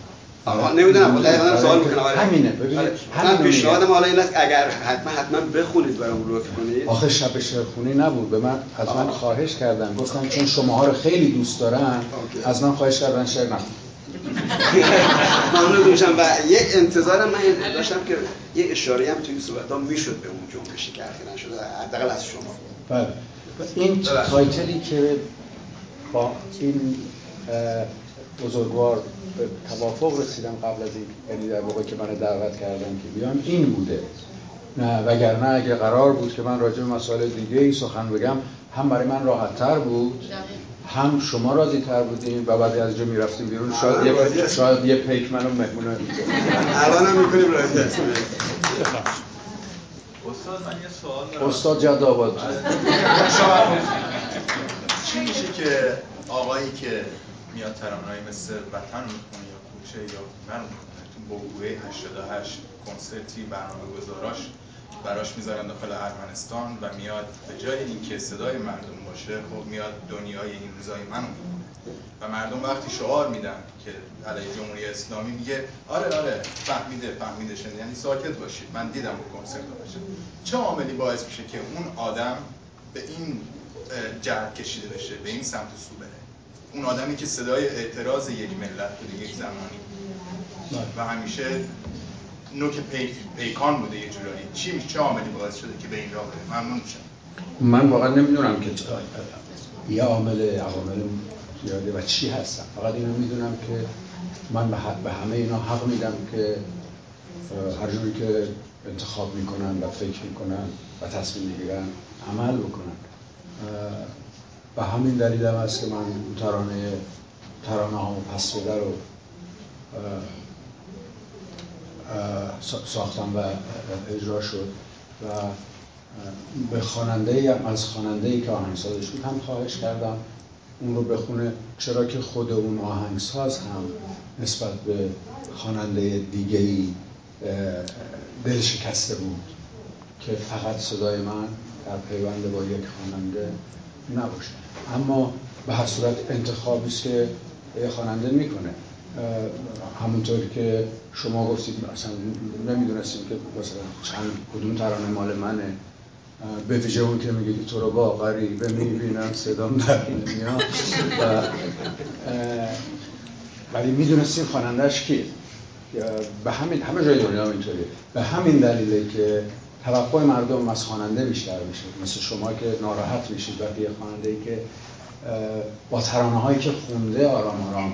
آها نمی‌دونم خب دقیقاً سوال می‌کنم. آره. همینه ببینید آره. من پیشنهادم حالا این است اگر حتما حتما بخونید برام لطف کنید. آخه شب شعرخونی نبود. به من از من خواهش کردن گفتن چون شماها رو خیلی دوست دارن از من خواهش کردن شعر نخون. ممنون میشم و یه انتظارم من داشتم که یه اشاره هم توی صحبت ها می‌شد به اون که اخیرا شده حداقل از شما. بله. این تایتلی که با این بزرگوار به توافق رسیدم قبل از این یعنی در موقع که من دعوت کردم که بیام این بوده. نه وگرنه اگه قرار بود که من راجع به مسائل دیگه ای سخن بگم هم برای من راحت تر بود هم شما راضی تر بودیم و بعد از جا می‌رفتیم بیرون. شاید یه شاید یه پیک منو مهمونه الان هم می‌کنیم راضی هستیم استاد من یه سوال دارم. استاد جد آباد. چی میشه که آقایی که میاد ترانه‌ای مثل وطن می‌خونه یا کوچه یا من می‌خونه. تو بوگوه 88 کنسرتی برنامه گذاراش براش می‌ذارن داخل ارمنستان و میاد به جای اینکه صدای مردم باشه خب میاد دنیای این روزای منو و مردم وقتی شعار میدن که علیه جمهوری اسلامی میگه آره آره فهمیده فهمیده شده یعنی ساکت باشید. من دیدم اون کنسرت باشه چه عاملی باعث میشه که اون آدم به این جهت کشیده بشه به این سمت سو بره اون آدمی که صدای اعتراض یک ملت بوده یک زمانی. و همیشه نوک پی... پیکان بوده یه جورایی. چی چه عاملی باعث شده که به این راه بره ممنون میشم. من واقعا نمی‌دونم که یه عامل عوامل زیاده و چی هستم فقط اینو می‌دونم که من به همه اینا حق میدم که هر جوری که انتخاب می‌کنن و فکر می‌کنن و تصمیم می‌گیرن عمل بکنن. و همین دلیل هم است که من ترانه ترانه ها پس بده رو ساختم و اجرا شد و به خواننده از خواننده ای که آهنگسازش بود هم خواهش کردم اون رو بخونه چرا که خود اون آهنگساز هم نسبت به خواننده دیگه ای دل شکسته بود که فقط صدای من در پیوند با یک خواننده نباشه. اما به هر صورت انتخابی است که خواننده می‌کنه همونطور که شما گفتید اصلا نمی‌دونستیم که مثلا چند کدوم ترانه مال منه. به ویژه اون که میگه تو رو با غریبه می‌بینم صدام در میاد. ولی می‌دونستیم خوانندهش کیه. به همین همه جای دنیا اینطوریه. به همین دلیله که توقع مردم از خواننده بیشتر میشه. مثل شما که ناراحت میشید وقتی یه خواننده ای که با ترانه هایی که خونده آرام آرام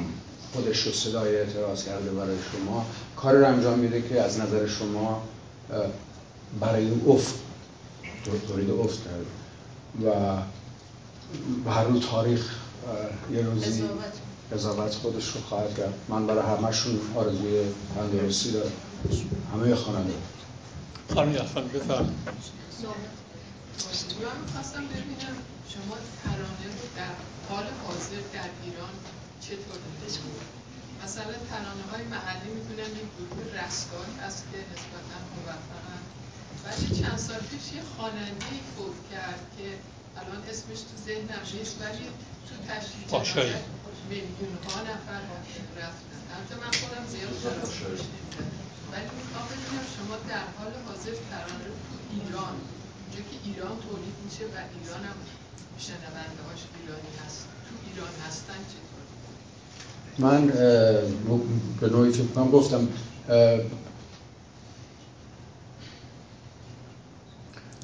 خودش رو صدای اعتراض کرده برای شما کاری رو انجام میده که از نظر شما برای اون افت تولید افت کرده. و هر رو تاریخ یه روزی قضاوت. خودش رو خواهد کرد. من برای همشون آرزوی تندرستی دارم. همه خواننده. خانم یحفن بفرمایید. من می‌خواستم ببینم شما ترانه رو در حال حاضر در ایران چطور مثلا ترانه های محلی می‌تونم یک گروه رستگاه هست که نسبتا موفقن ولی چند سال پیش یه خواننده ای فوت کرد که الان اسمش تو ذهنم نیست ولی تو تشریح میلیون ها نفر رفتن. البته من خودم زیاد ترانه ولی می‌خوام ببینم شما در حال حاضر تو ایران اونجا که ایران تولید میشه و ایران هم شنونده هاش ایرانی هست تو ایران هستن چطور؟ من به نوعی فکر کنم گفتم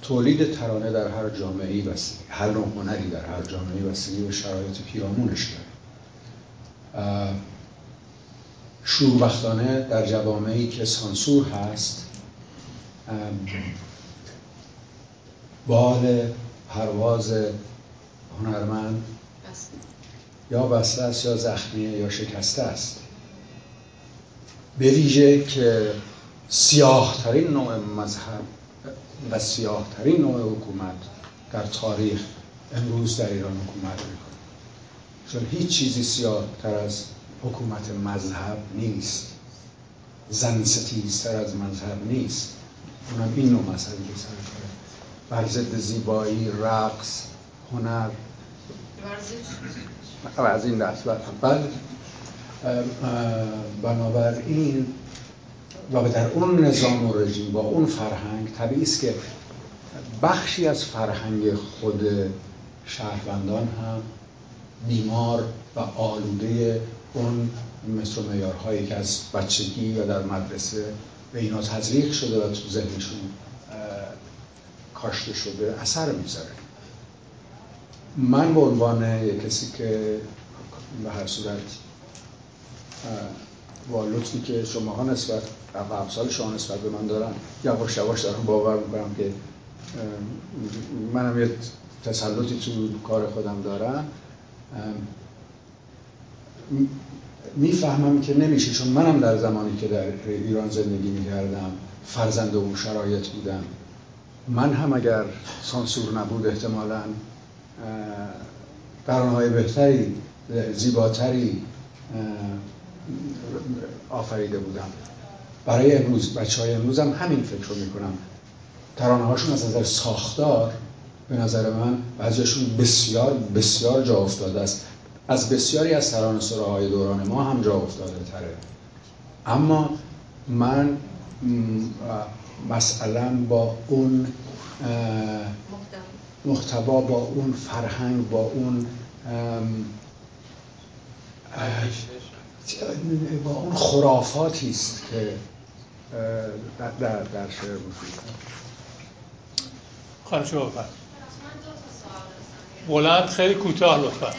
تولید ترانه در هر جامعه ای بستگی هر نوع هنری در هر جامعه ای بستگی به شرایط پیرامونش داره. شوربختانه در جوامعی که سانسور هست بال پرواز هنرمند یا بسته است یا زخمیه یا شکسته است. به ویژه که سیاهترین نوع مذهب و سیاهترین نوع حکومت در تاریخ امروز در ایران حکومت می‌کنه چون هیچ چیزی سیاه تر از حکومت مذهب نیست. زن ستیزتر از مذهب نیست. اونم این نوع مذهبی که سر بر ضد زیبایی رقص هنر. از این دست بعد بنابراین و در اون نظام و رژیم با اون فرهنگ طبیعی است که بخشی از فرهنگ خود شهروندان هم بیمار و آلوده اون مثل معیارهایی که از بچگی و در مدرسه به اینا تزریق شده و تو ذهنشون کاشته شده اثر می‌ذاره. من به عنوان کسی که به هر صورت با لطفی که شما ها نسبت و امثال شما نسبت به من دارن یواش یواش دارم باور می‌کنم که منم یه تسلطی تو کار خودم دارم. می‌فهمم که نمیشه چون منم در زمانی که در ایران زندگی می‌کردم فرزند اون شرایط بودم. من هم اگر سانسور نبود احتمالا های بهتری زیباتری آفریده بودم. برای امروز بچه های امروز هم همین فکر رو می‌کنم. ترانه هاشون از نظر ساختار به نظر من بعضیشون بسیار بسیار جا افتاده است. از بسیاری از ترانه های دوران ما هم جا افتاده تره. اما من مثلا با اون محتوا با اون فرهنگ با اون با اون خرافاتی است که در, در, شعر وجود خانم شما بلند خیلی کوتاه لطفا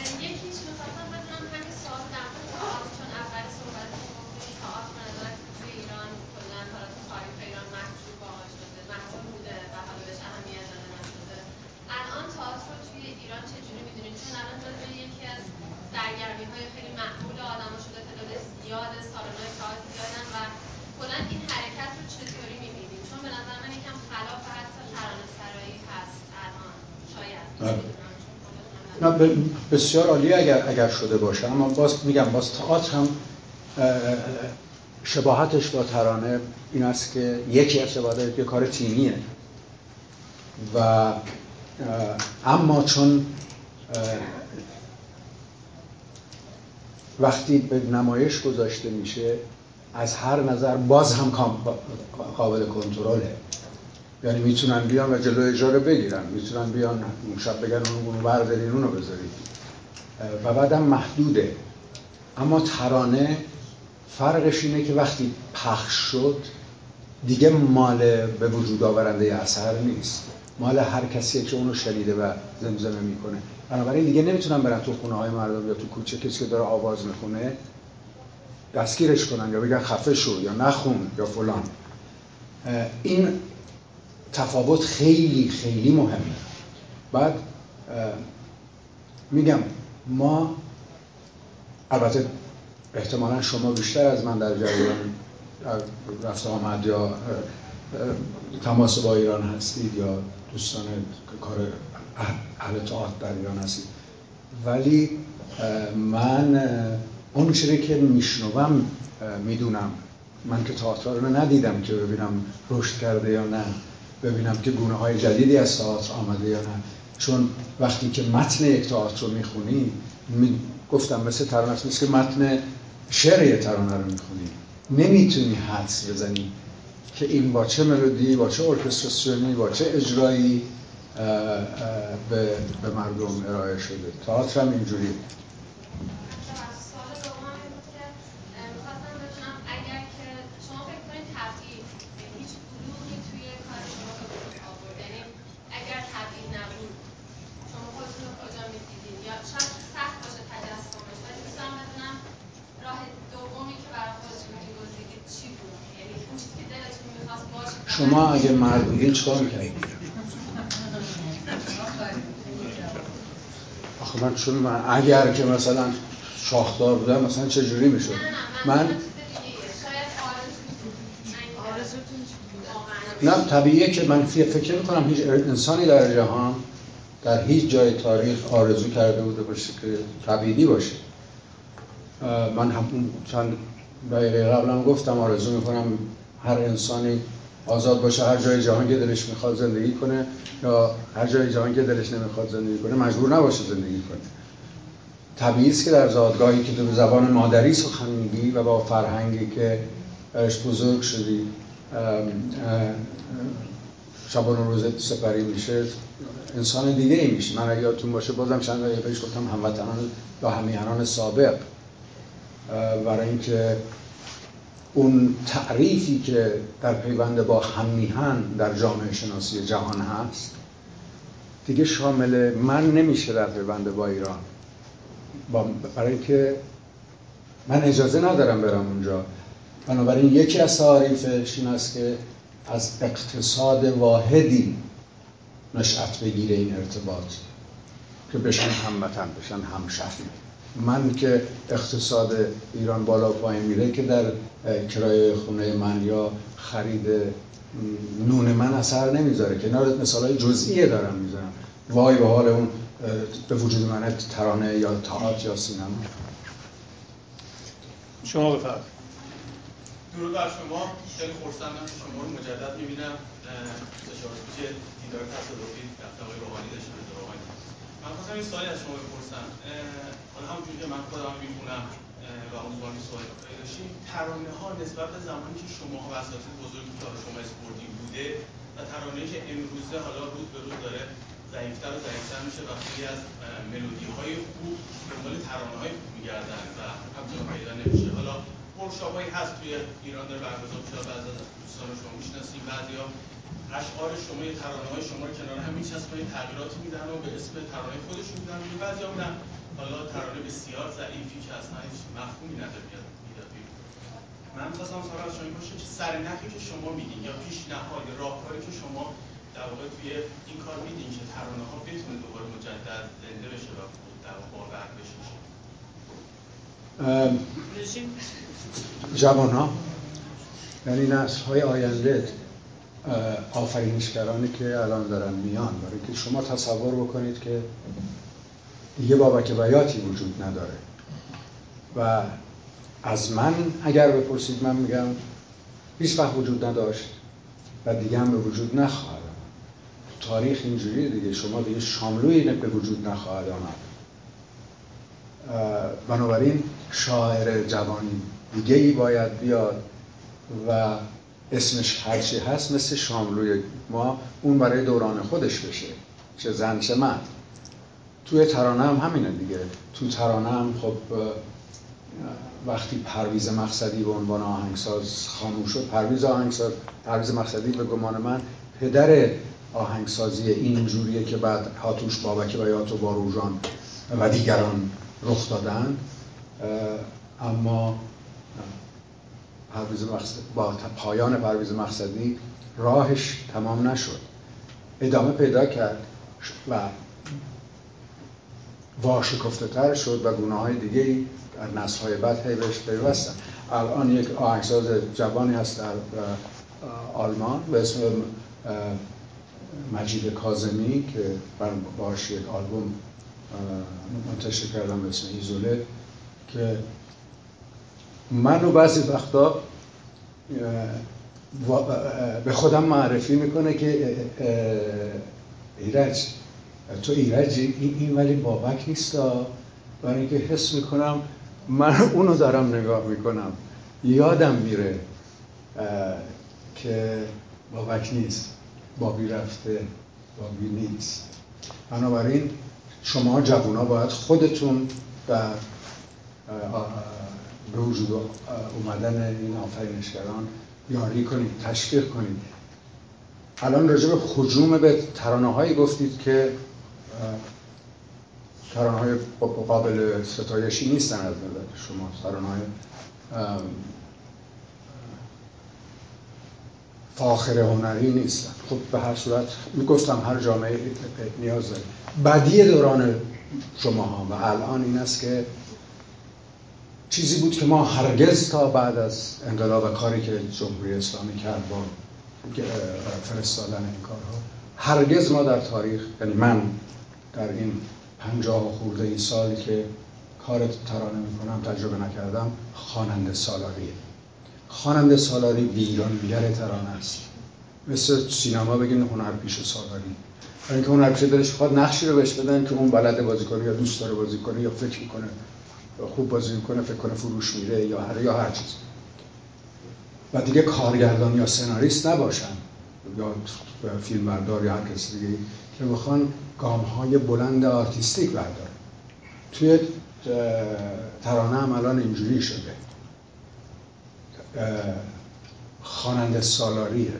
تئاتر دادن و کلا این حرکت رو چطوری می‌بینید چون به نظر من یکم خلاف حتی ترانه سرایی هست الان شاید نه بسیار عالی اگر اگر شده باشه. اما باز میگم باز تئاتر هم شباهتش با ترانه این است که یکی از شباهت که کار تیمیه. و اما چون وقتی به نمایش گذاشته میشه از هر نظر باز هم قابل کنترله. یعنی می‌تونن بیان و جلو اجاره بگیرن. می‌تونن بیان شب بگن اون اونو بردارین اونو بذارید. و بعدم محدوده. اما ترانه فرقش اینه که وقتی پخش شد دیگه مال به وجود آورنده اثر نیست. مال هر کسی که اونو شنیده و زمزمه می‌کنه. بنابراین دیگه نمی‌تونن برن تو خونه های مردم یا تو کوچه کسی که داره آواز می‌خونه دستگیرش کنن یا بگن خفه شو یا نخون یا فلان. این تفاوت خیلی خیلی مهمه. بعد میگم ما البته احتمالا شما بیشتر از من در جریان رفت آمد یا تماس با ایران هستید یا دوستان کار اهل تئاتر در ایران هستید. ولی من اون چیزی که میشنوم می‌دونم. من که تئاتر رو ندیدم که ببینم رشد کرده یا نه. ببینم که گونه های جدیدی از تئاتر آمده یا نه. چون وقتی که متن یک تئاتر رو می‌خونی می... گفتم مثل ترانه است که متن شعر یه ترانه رو می‌خونی نمی‌تونی حدس بزنی که این با چه ملودی با چه ارکستراسیونی با چه اجرایی به, به مردم ارائه شده. تئاتر هم اینجوری شما اگه مرد بودین چیکار می‌کردید آخه من چون من اگر که مثلا شاخدار بودم مثلا چه جوری می‌شد؟ من نه طبیعیه که من فکر می‌کنم هیچ انسانی در جهان در هیچ جای تاریخ آرزو کرده بوده باشه که طبیعی باشه. من هم چند دقیقه قبلم گفتم آرزو می‌کنم هر انسانی آزاد باشه هر جای جهان که دلش می‌خواد زندگی کنه یا هر جای جهان که دلش نمی‌خواد زندگی کنه مجبور نباشه زندگی کنه. طبیعی است که در زادگاهی که تو به زبان مادری سخن میگی و با فرهنگی که درش بزرگ شدی شبان روز سپری میشه انسان دیگه ای میشه. من اگه یادتون باشه بازم چند دقیقه پیش گفتم هموطنان یا همیهنان سابق برای اینکه اون تعریفی که در پیوند با همیهن در جامعه شناسی جهان هست دیگه شامل من نمیشه در پیوند با ایران. برای اینکه من اجازه ندارم برم اونجا. بنابراین یکی از تعریفش این است که از اقتصاد واحدی نشأت بگیره این ارتباط که بشن هموطن بشن همشهری من که اقتصاد ایران بالا پایین میره که در کرایه خونه من یا خرید نون من اثر نمی‌ذاره. که اینا مثال جزئیه دارم می‌ذارم. وای به حال اون به وجود من ترانه یا تئاتر یا سینما. شما بفرد درود بر شما. خیلی خورسندم که شما رو مجدد می‌بینم. که دیدار تصادفی در آقای روحانی داشتم من خواستم این سوالی از شما بپرسم. حالا همونجوری که من خودم می‌خونم و عنوان سوال داشتیم ترانه ها نسبت به زمانی که شما و اساتید بزرگی که شما اسپورتی بوده و ترانه که امروزه حالا روز به روز داره ضعیفتر و ضعیفتر میشه و خیلی از ملودی های خوب دنبال ترانه های خوب میگردن و همچنان پیدا نمیشه. حالا ورکشاپایی هست توی ایران داره برگزار میشه بعضی از دوستان شما می‌شناسیم بعضیا اشعار شما یه ترانه های شما رو کنار هم میچسبن تغییراتی میدن و به اسم ترانه خودشون میدن و بعضیا میدن. حالا ترانه بسیار ضعیفی که اصلا هیچ مفهومی نداره بیاد من خواستم سوال از شما باشه که سرنخی که شما میدین یا پیشنهاد یا راهکاری که شما در واقع توی این کار میدین که ترانه ها بتونه دوباره مجدد زنده بشه و در واقع باور بشه؟ جوان ها یعنی نسل های آینده آفرینشگرانی که الان دارن میان. برای که شما تصور بکنید که دیگه بابک بیاتی وجود نداره. و از من اگر بپرسید من میگم هیچ وقت وجود نداشت و دیگه هم به وجود نخواهد تاریخ اینجوری دیگه. شما دیگه شاملوی به وجود نخواهد آمد. بنابراین شاعر جوانی دیگه ای باید بیاد و اسمش هرچی هست مثل شاملوی ما اون برای دوران خودش بشه. چه زن چه من توی ترانه هم همینه دیگه. تو ترانه هم خب وقتی پرویز مقصدی به عنوان آهنگساز خاموش شد پرویز آهنگساز پرویز مقصدی به گمان من پدر آهنگسازی این جوریه که بعد هاتوش بابک و یاتو باروژان و دیگران رخ دادن. اما پرویز با پایان پرویز مقصدی راهش تمام نشد. ادامه پیدا کرد و واشکفته تر شد و گناه های دیگه ای در نسل های بعد هی بهش پیوستن. الان یک آهنگساز جوانی هست در آلمان به اسم مجید کازمی که باش یک آلبوم منتشر کردم به اسم ایزوله که منو بعضی وقتا به خودم معرفی می‌کنه که ایرج تو ایرج این ولی بابک نیست برای اینکه حس می‌کنم من اونو دارم نگاه می‌کنم. یادم میره که بابک نیست. بابی رفته بابی نیست. بنابراین شما جوونا باید خودتون در به وجود اومدن این آفرینشگران یاری کنید تشویق کنید. الان راجع به خجوم به ترانه هایی گفتید که ترانه های قابل ستایشی نیستن از نظر شما ترانه های فاخر هنری نیستن. خب به هر صورت می‌گفتم هر جامعه نیاز داره. بدی دوران شما ها و الان این است که چیزی بود که ما هرگز تا بعد از انقلاب کاری که جمهوری اسلامی کرد با فرستادن این کارها هرگز ما در تاریخ یعنی من در این پنجاه خورده این سالی که کار ترانه می‌کنم تجربه نکردم خواننده سالاریه خواننده سالاری ویرانگر ترانه است. مثل سینما بگین هنر پیش سالاری. اینکه هنر پیش دلش خواهد نقشی رو بهش بدن که اون بلد بازی کنه یا دوست داره بازی کنه یا فکر می‌کنه. خوب بازی می‌کنه فکر کنه فروش میره یا هر یا هر چیز. و دیگه کارگردان یا سناریست نباشن. یا فیلم بردار یا هر کسی دیگه که بخوان گام های بلند آرتیستیک بردار توی ترانه هم الان اینجوری شده. خواننده سالاریه.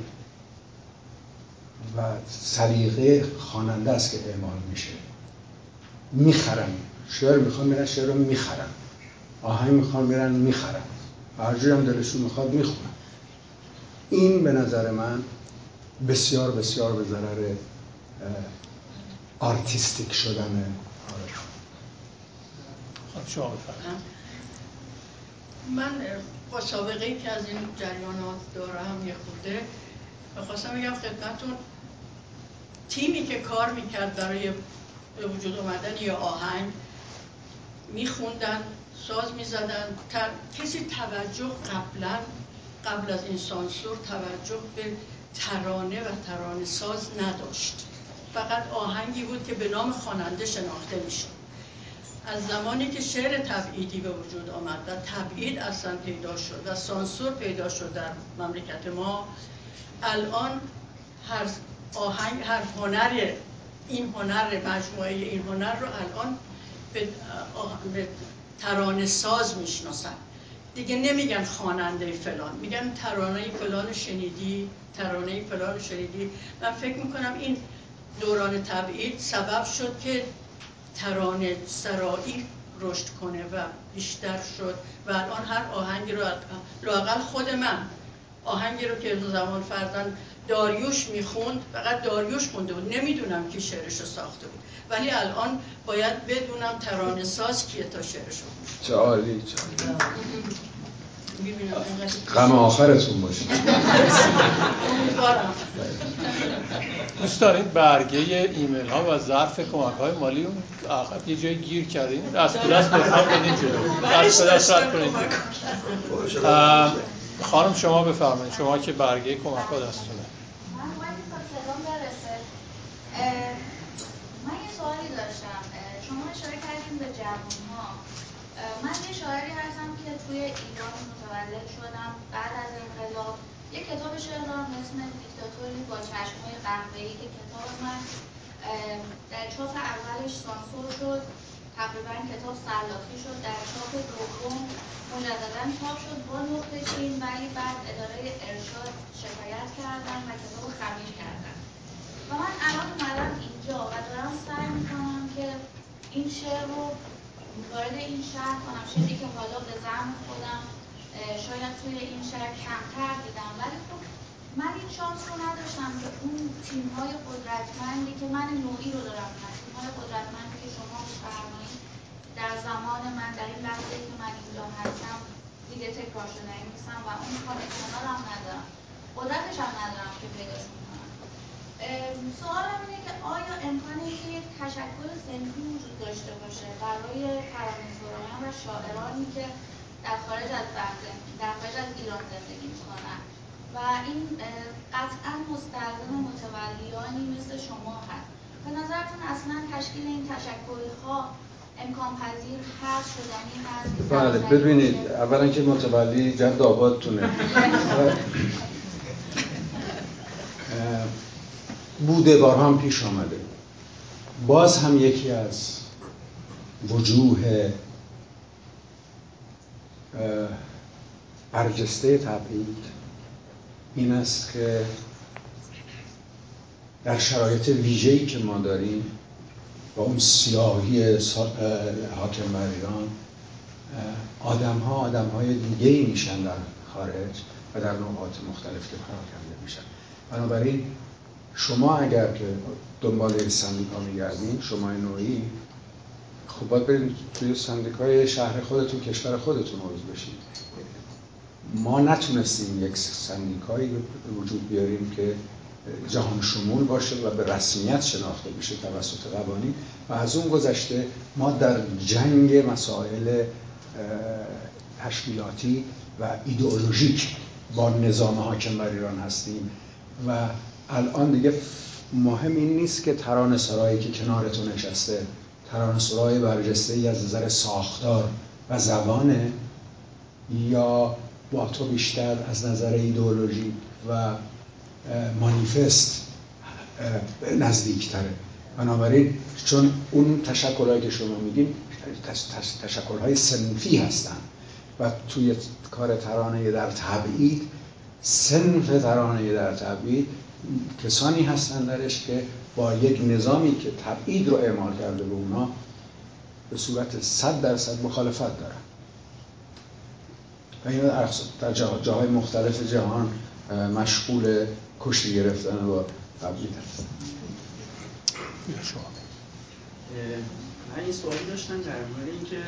و سلیقه خواننده است که اعمال میشه. می‌خرن. شعر می‌خوان میرن شعر رو می‌خرن. آهنگ می‌خوان میرن می‌خرن. هر هم دلشون می‌خواد می‌خونن. این به نظر من بسیار بسیار به ضرر آرتیستیک شدن خب شما من با سابقه ای که از این جریانات دارم یه خورده. بخواستم بگم خدمتون تیمی که کار می‌کرد برای به وجود آمدن یا آهنگ میخوندن ساز می‌زدن. کسی توجه قبلا قبل از این سانسور توجه به ترانه و ترانه ساز نداشت. فقط آهنگی بود که به نام خواننده شناخته می‌شد. از زمانی که شعر تبعیدی به وجود آمد و تبعید اصلا پیدا شد و سانسور پیدا شد در مملکت ما الان هر آهنگ هر هنر این هنر مجموعه این هنر رو الان به, ترانه ساز می‌شناسن. دیگه نمیگن خواننده فلان میگن ترانه فلان شنیدی ترانه فلان شنیدی. من فکر می‌کنم این دوران تبعید سبب شد که ترانه سرایی رشد کنه و بیشتر شد و الان هر آهنگی رو لاقل خود من آهنگی رو که زمان فرزن داریوش می‌خوند فقط داریوش خونده بود. نمی‌دونم کی شعرش رو ساخته بود. ولی الان باید بدونم ترانه ساز کیه تا شعرش رو چه عالی. چه غم آخرتون باشه. دوست دارید برگه ایمیل ها و ظرف کمک های مالی اون عقب یه جای گیر کردین. دست به دست بفرم بدین جلو. دست به دست رد کنید خانم شما بفرمایید. شما که برگه کمک ها دستونه من یه سوالی داشتم. شما اشاره کردیم به جوان ها من یه شاعری هستم که توی ایران متولد شدم. بعد از انقلاب یه کتاب شعر دارم اسم دیکتاتوری با چشمای قهوه‌ای که کتاب من در چاپ اولش سانسور شد. تقریبا کتاب سلاخی شد. در چاپ دوم مجددا چاپ شد. با نقطه چین ولی بعد اداره ارشاد شکایت کردن و کتاب خمیر کردن و من الان اومدم اینجا و دارم سعی می‌کنم که این شعر رو وارد این شهر کنم. شعری که حالا به زم خودم شاید توی این شهر کمتر دیدم. ولی خب من این شانس رو نداشتم که اون تیم های قدرتمندی که من نوعی رو دارم تیم های قدرتمندی که شما میفرمایید در زمان من در این لحظه که من اینجا هستم دیگه تکرار شده. نیستم و اون کانکشنال هم ندارم. قدرتش هم ندارم که پیداشون سوالم اینه که آیا امکانه که یک تشکل سنفی وجود داشته باشه برای ترانه‌سرایان و شاعرانی که در خارج از در خارج از ایران زندگی می‌کنن؟ و این قطعا مستلزم متولیانی مثل شما هست. به نظرتون اصلا تشکیل این تشکل ها امکان پذیر هست شدنی هست بله ببینید اولا که متولی جد آبادتونه. بوده بارها هم پیش آمده. باز هم یکی از وجوه برجسته تبعید این است که در شرایط ویژه‌ای که ما داریم با اون سیاهی حاکم بر ایران آدم ها آدم های دیگه میشن در خارج و در نقاط مختلف که کرده میشن. بنابراین شما اگر که دنبال سندیکا میگردین شما نوعی خب باید برید توی سندیکای شهر خودتون کشور خودتون عضو بشید. ما نتونستیم یک سندیکایی وجود بیاریم که جهان شمول باشه و به رسمیت شناخته بشه توسط قوانین و از اون گذشته ما در جنگ مسائل تشکیلاتی و ایدئولوژیک با نظام حاکم بر ایران هستیم. و الان دیگه مهم این نیست که تران سرایی که کنارتون نشسته تران سرای برجسته ای از نظر ساختار و زبانه یا با تو بیشتر از نظر ایدئولوژی و مانیفست نزدیکتره. بنابراین چون اون تشکلهایی که شما میگین تشکلهای سنفی هستن و توی کار ترانه در تبعید سنف ترانه در تبعید کسانی هستن درش که با یک نظامی که تبعید رو اعمال کرده به اونا به صورت صد درصد مخالفت دارن. و این در جاهای مختلف جهان مشغول کشتی گرفتن با تبعید هست من این سوالی داشتم در مورد اینکه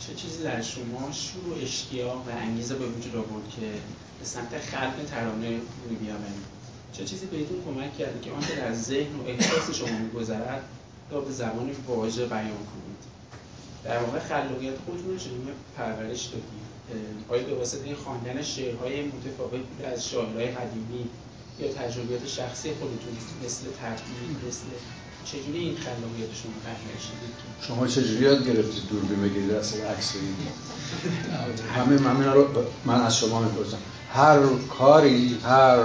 چه چیزی در شما شروع اشتیاق و انگیزه به وجود آورد که به سمت خلق ترانه روی بیاورید چه چیزی بهتون کمک کرده که آنچه در ذهن و احساس شما میگذرد یا به زبان واژه بیان کنید؟ در واقع خلاقیت خودتون رو چگونه پرورش دادید. آیا به واسطه خواندن شعرهای متفاوت از شاعرهای قدیمی یا تجربیات شخصی خودتون مثل ترتیب مثل چجوری این خلاقیت شما پرورش دادید؟ شما چجوری یاد گرفتید دوربین بگیرید؟ اصلا عکس همه همه رو من از شما می‌پرسم. هر کاری هر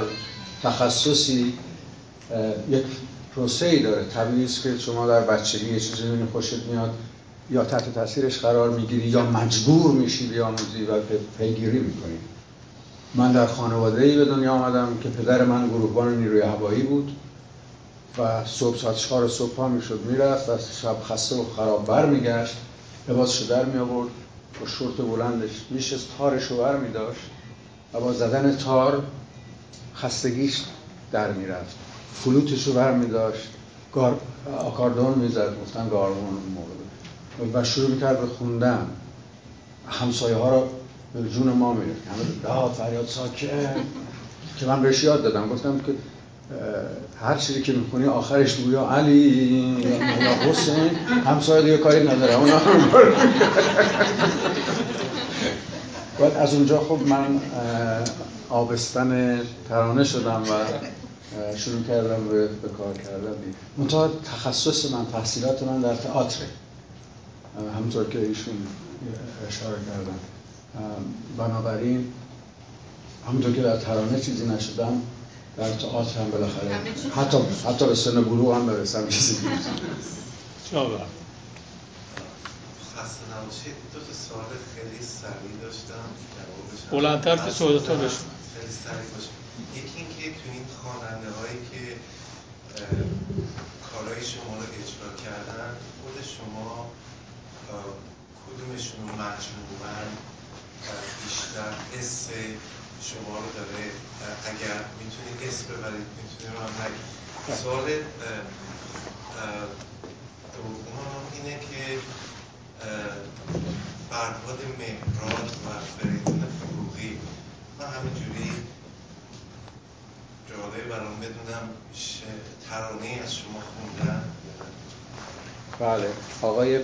تخصصی یک پروسه ای داره. طبیعی است که شما در بچگی یه چیزی می‌بینی خوشت میاد یا تحت تاثیرش قرار می‌گیری یا مجبور میشی بیاموزی و پیگیری می‌کنی. من در خانواده ای به دنیا آمدم که پدر من گروهبان نیروی هوایی بود و صبح ساعت چهار صبح ها می‌شد می‌رفت و شب خسته و خراب بر میگشت لباسشو در می آورد با شورت بلندش میشست رو بر می داشت و با زدن تار خستگیش در می‌رفت. فلوتش رو بر می داشت گار... آکاردون می‌زد. گفتن گارمون موقع و شروع می‌کرد به خوندن. همسایه ها رو به جون ما میره همه ها فریاد ساکت. که من بهش یاد دادم. گفتم که هر چیزی که می‌کنی آخرش یا علی. یا حسین. همسایه دیگه کاری نداره. اونا بعد از اونجا خب من آبستن ترانه شدم و شروع کردم به, کار کردن. منتها تخصص من تحصیلات من در تئاتر. همونطور که ایشون اشاره کردن. بنابراین همونطور که در ترانه چیزی نشدم در تئاتر هم بالاخره حتی حتی به سن بلوغ هم برسم. چیزی. دو تا سوال خیلی سریع داشتم. بلندتر که صحبتتون بشن خیلی سریع باشه یکی اینکه تو این خواننده هایی که کارهای شما رو اجرا کردن خود شما کدومشون مجموعا بیشتر حس شما رو داره؟ اگر می‌تونید اسم ببرید می‌تونید رو هم نگید سوال دوم اینه که فرهاد مهراد و فریدون فروغی من همینجوری جالب برام بدونم ترانه از شما خوندن. بله. آقای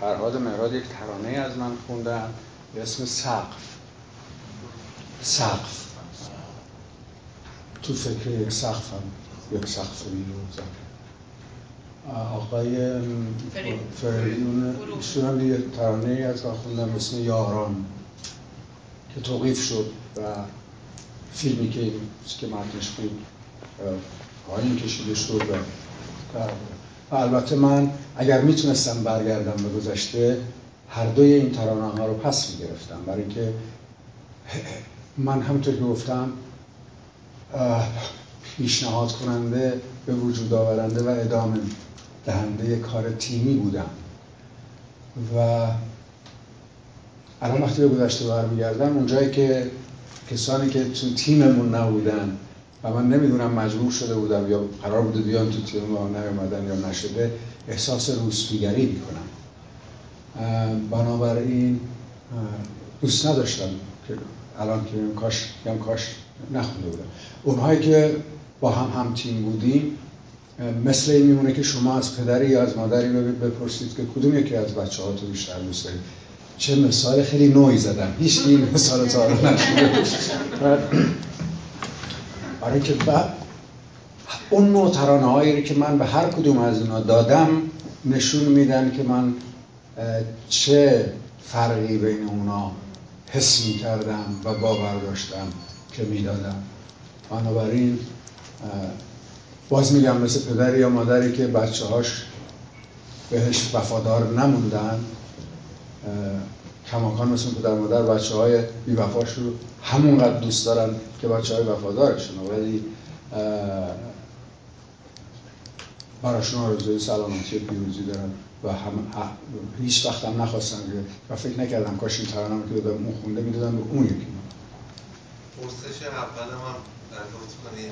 فرهاد مهراد یک ترانه از من خوندن. به اسم سقف. سقف. تو فکر یک سقف هم یک سقف بیروزن آقای فریدون ایشون هم یه ترانه از خوندم اسم یاران که توقیف شد و فیلمی که که متنش بود پایین کشیده شد و البته من اگر می‌تونستم برگردم به گذشته هر دوی این ترانه ها رو پس می‌گرفتم. برای که من همطور که گفتم پیشنهاد کننده به وجود آورنده و ادامه دهنده کار تیمی بودم. و الان وقتی به گذشته برمیگردم اونجایی که کسانی که تو تیممون نبودن و من نمی‌دونم مجبور شده بودم یا قرار بوده بیان تو تیم ما نیومدن یا نشده احساس روسپیگری می‌کنم. بنابراین دوست نداشتم که الان که کاش کاش نخونده بودم. اونهایی که با هم هم تیم بودیم مثل این میمونه که شما از پدری یا از مادری بپرسید که کدوم یکی از بچه ها تو بیشتر دوست دارید؟ چه مثال خیلی نوعی زدم. هیچ این مثال تا نشده. برای که بعد اون نوع ترانه هایی که من به هر کدوم از اینا دادم نشون میدن که من چه فرقی بین اونا حس می کردم و باور داشتم که می‌دادم. بنابراین باز میگم مثل پدری یا مادری که بچه هاش بهش وفادار نموندن کماکان مثل پدر مادر بچه های بی رو همونقدر دوست دارن که بچه های وفادارشون ولی براشون آرزوی سلامتی پیروزی دارن و هم هیچ وقت هم نخواستن و فکر نکردم کاش این ترانه که دادم اون خونده می‌دادن به اون یکی. پرسش اولم هم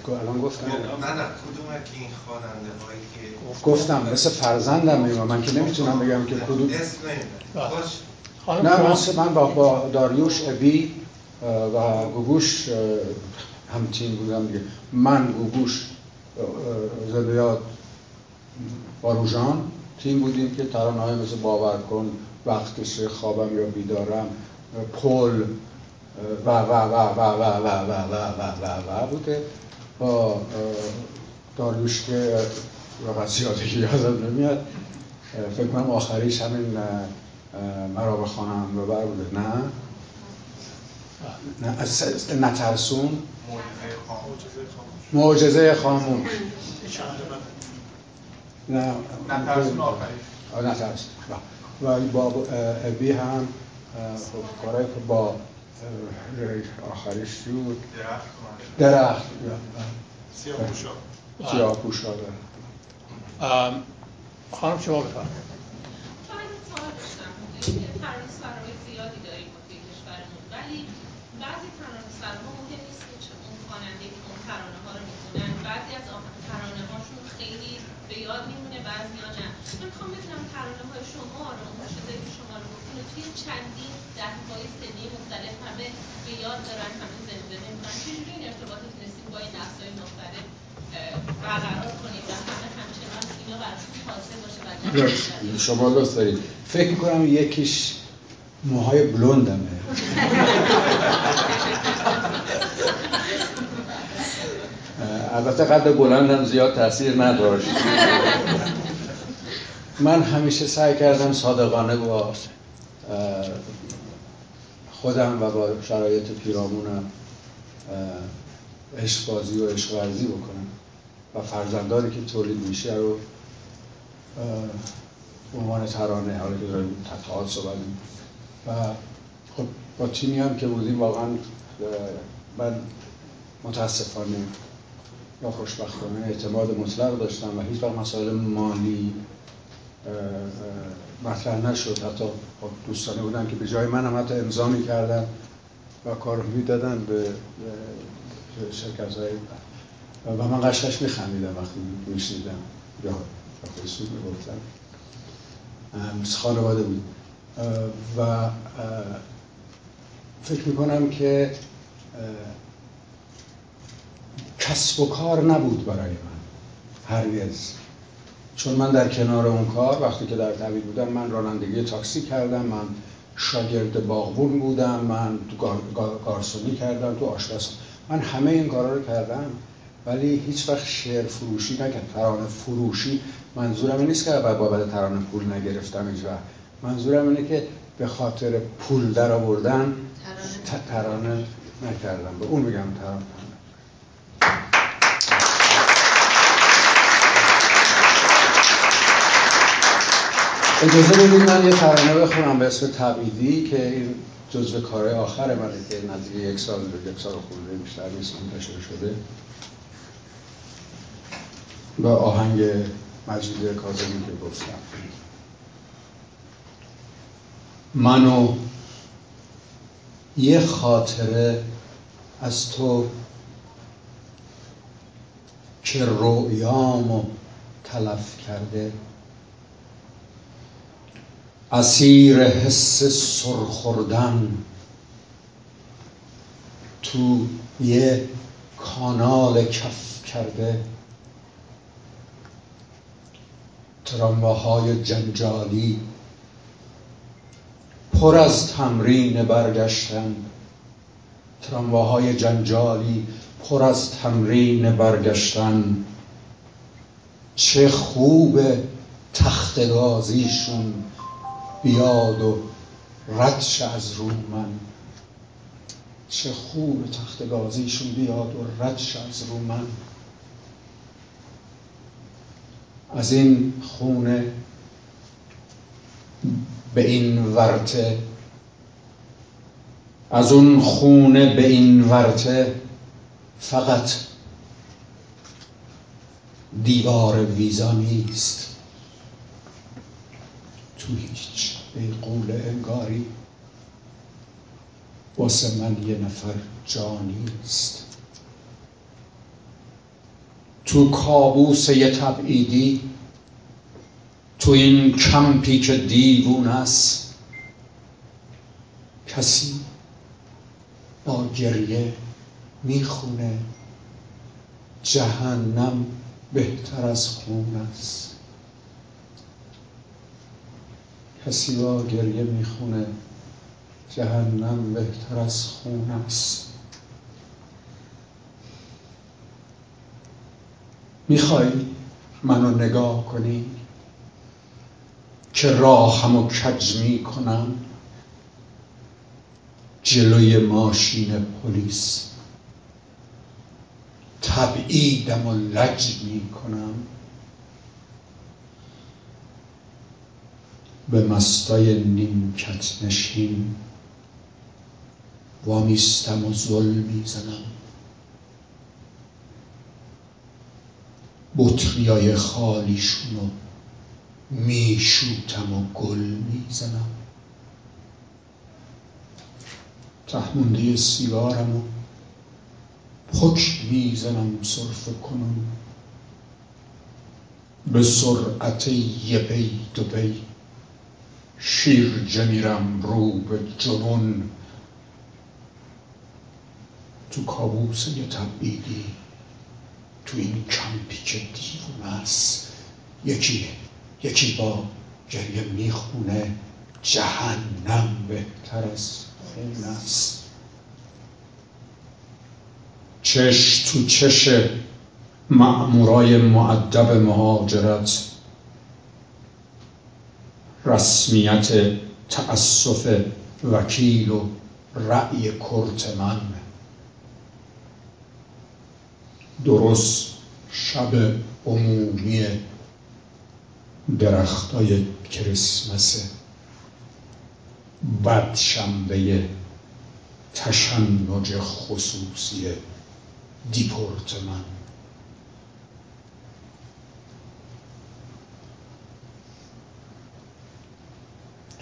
کنید الان گفتم. نه نه کدوم که این خواننده هایی که گفتم مثل فرزندم میگم من که نمی‌تونم بگم که کدوم. اسم نه مثل من با, با داریوش ابی و گوگوش هم تیم بودم دیگه. من گوگوش زدیات باروژان تیم بودیم که ترانه های مثل باور کن وقتش خوابم یا بیدارم پل و و و و و و و و و و و بوده با داریوش که واقعا زیادی یادم نمیاد فکر کنم آخریش همین مرا به خانم رو بر بوده نه نترسون معجزه خاموش نه نترسون آخریش نترسون و با ابی هم خب کارهایی که با آخریش بود؟ درخت. سیاه پوشا سیاه پوشا خانم شما بفرم چون سوال داشتم ترانه سرای زیادی داریم توی کشورمون ولی بعضی ترانه سراها مهم نیست که اون خواننده که اون ترانه ها رو می‌خونن. بعضی از ترانه هاشون خیلی به یاد میمونه بعضی ها نه. من می‌خوام بدونم ترانه های شما رو اون چیزایی که شما توی چندین دهه های سنی مختلف همه به یاد دارن همه زنده نمی‌کنن. چجوری این ارتباط تونستیم با این نسل های مختلف برقرار کنید و همه همچنان اینا براشون تازه باشه شما لطف دارید. فکر کنم یکیش موهای بلوندمه. البته قد بلندم زیاد تاثیر نداشت. من همیشه سعی کردم صادقانه با خودم و با شرایط پیرامونم عشقبازی و عشقورزی بکنم. و فرزندانی که تولید میشه رو به عنوان ترانه حالا که داریم صحبت و خب با تیمی هم که بودیم واقعا من متاسفانه یا خوشبختانه اعتماد مطلق داشتم و هیچ وقت مسائل مالی مطرح نشد. حتی خب دوستانه بودن که به جای من هم حتی امضا می‌کردن و کار می‌دادن به شرکت های و من قشقش میخندیدم وقتی میشنیدم. یا خودسود می‌گفتم. خانواده بود. و فکر می‌کنم که کسب و کار نبود برای من هرگز. چون من در کنار اون کار وقتی که در طبیب بودم من رانندگی تاکسی کردم من شاگرد باغبون بودم من تو گارسونی کردم تو آشپز. من همه این کارا رو کردم ولی هیچ وقت شعر فروشی نکرد ترانه فروشی منظورم این نیست که بعد بابت ترانه پول نگرفتم هیچ منظورم اینه که به خاطر پول در آوردن ترانه نکردم. به اون میگم ترانه. اجازه بدید من یه ترانه بخونم به اسم تبعیدی که این جزو کارهای آخر منه که نزدیک یک سال یک سال خورده بیشتر نیست منتشر شده. با آهنگ مجید کاظمی که گفتم. منو یه خاطره از تو که رویامو تلف کرده اسیر حس سرخوردن تو یه کانال کف کرده. ترامواهای جنجالی پر از تمرین برگشتن. ترامواهای جنجالی پر از تمرین برگشتن. چه خوب تختگازیشون بیاد و ردش از رو من. چه خوب تختگازیشون بیاد و ردش از رو من. از این خونه به این ورته از اون خونه به این ورته فقط دیوار ویزا نیست. تو هیچ قول انگاری. واسه من یه نفر جانیست تو کابوس یه تبعیدی. تو این کمپی که دیوون است. کسی با گریه می‌خونه. جهنم بهتر از خون است. کسی با گریه می‌خونه. جهنم بهتر از خون است. می‌خوای منو نگاه کنی؟ که راهم و کج می کنم جلوی ماشین پلیس. تبعیدم و لج می به مستای نیمکت نشین. وامیستم و ظلم می‌زنم. بطریای خالیشونو میشوتم و گل می‌زنم. تحمونده سیگارم و پک می‌زنم صرف کنم. به سرعت یه پی دو پی. شیر میرم رو به جنون. تو کابوس یه تبعیدی تو این کمپی که دیوونه است. یکی یکی با گریه می‌خونه. جهنم بهتر از خون است. چش تو چش مأمورای معدب مهاجرت. رسمیت تأسف وکیل و رأی کرت من. درست شب عمومی درختای کریسمس. بد شنبه تشنج خصوصی دیپورت من.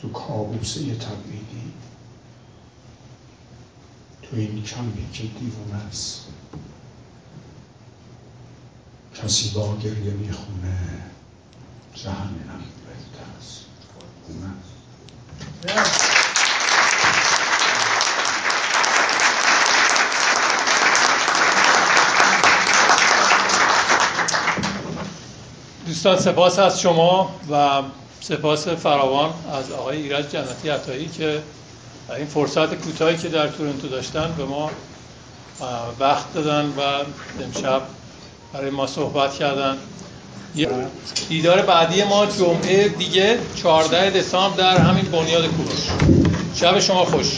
تو کابوسه تبعیدی. تو این کمپی که دیوونه است. کسی با گریه می‌خونه جهنم بهتر است دوستان سپاس از شما و سپاس فراوان از آقای ایرج جنتی عطایی که این فرصت کوتاهی که در تورنتو داشتن به ما وقت دادن و امشب برای ما صحبت کردن. دیدار بعدی ما جمعه دیگه 14 دسامبر در همین بنیاد کوروش. شب شما خوش.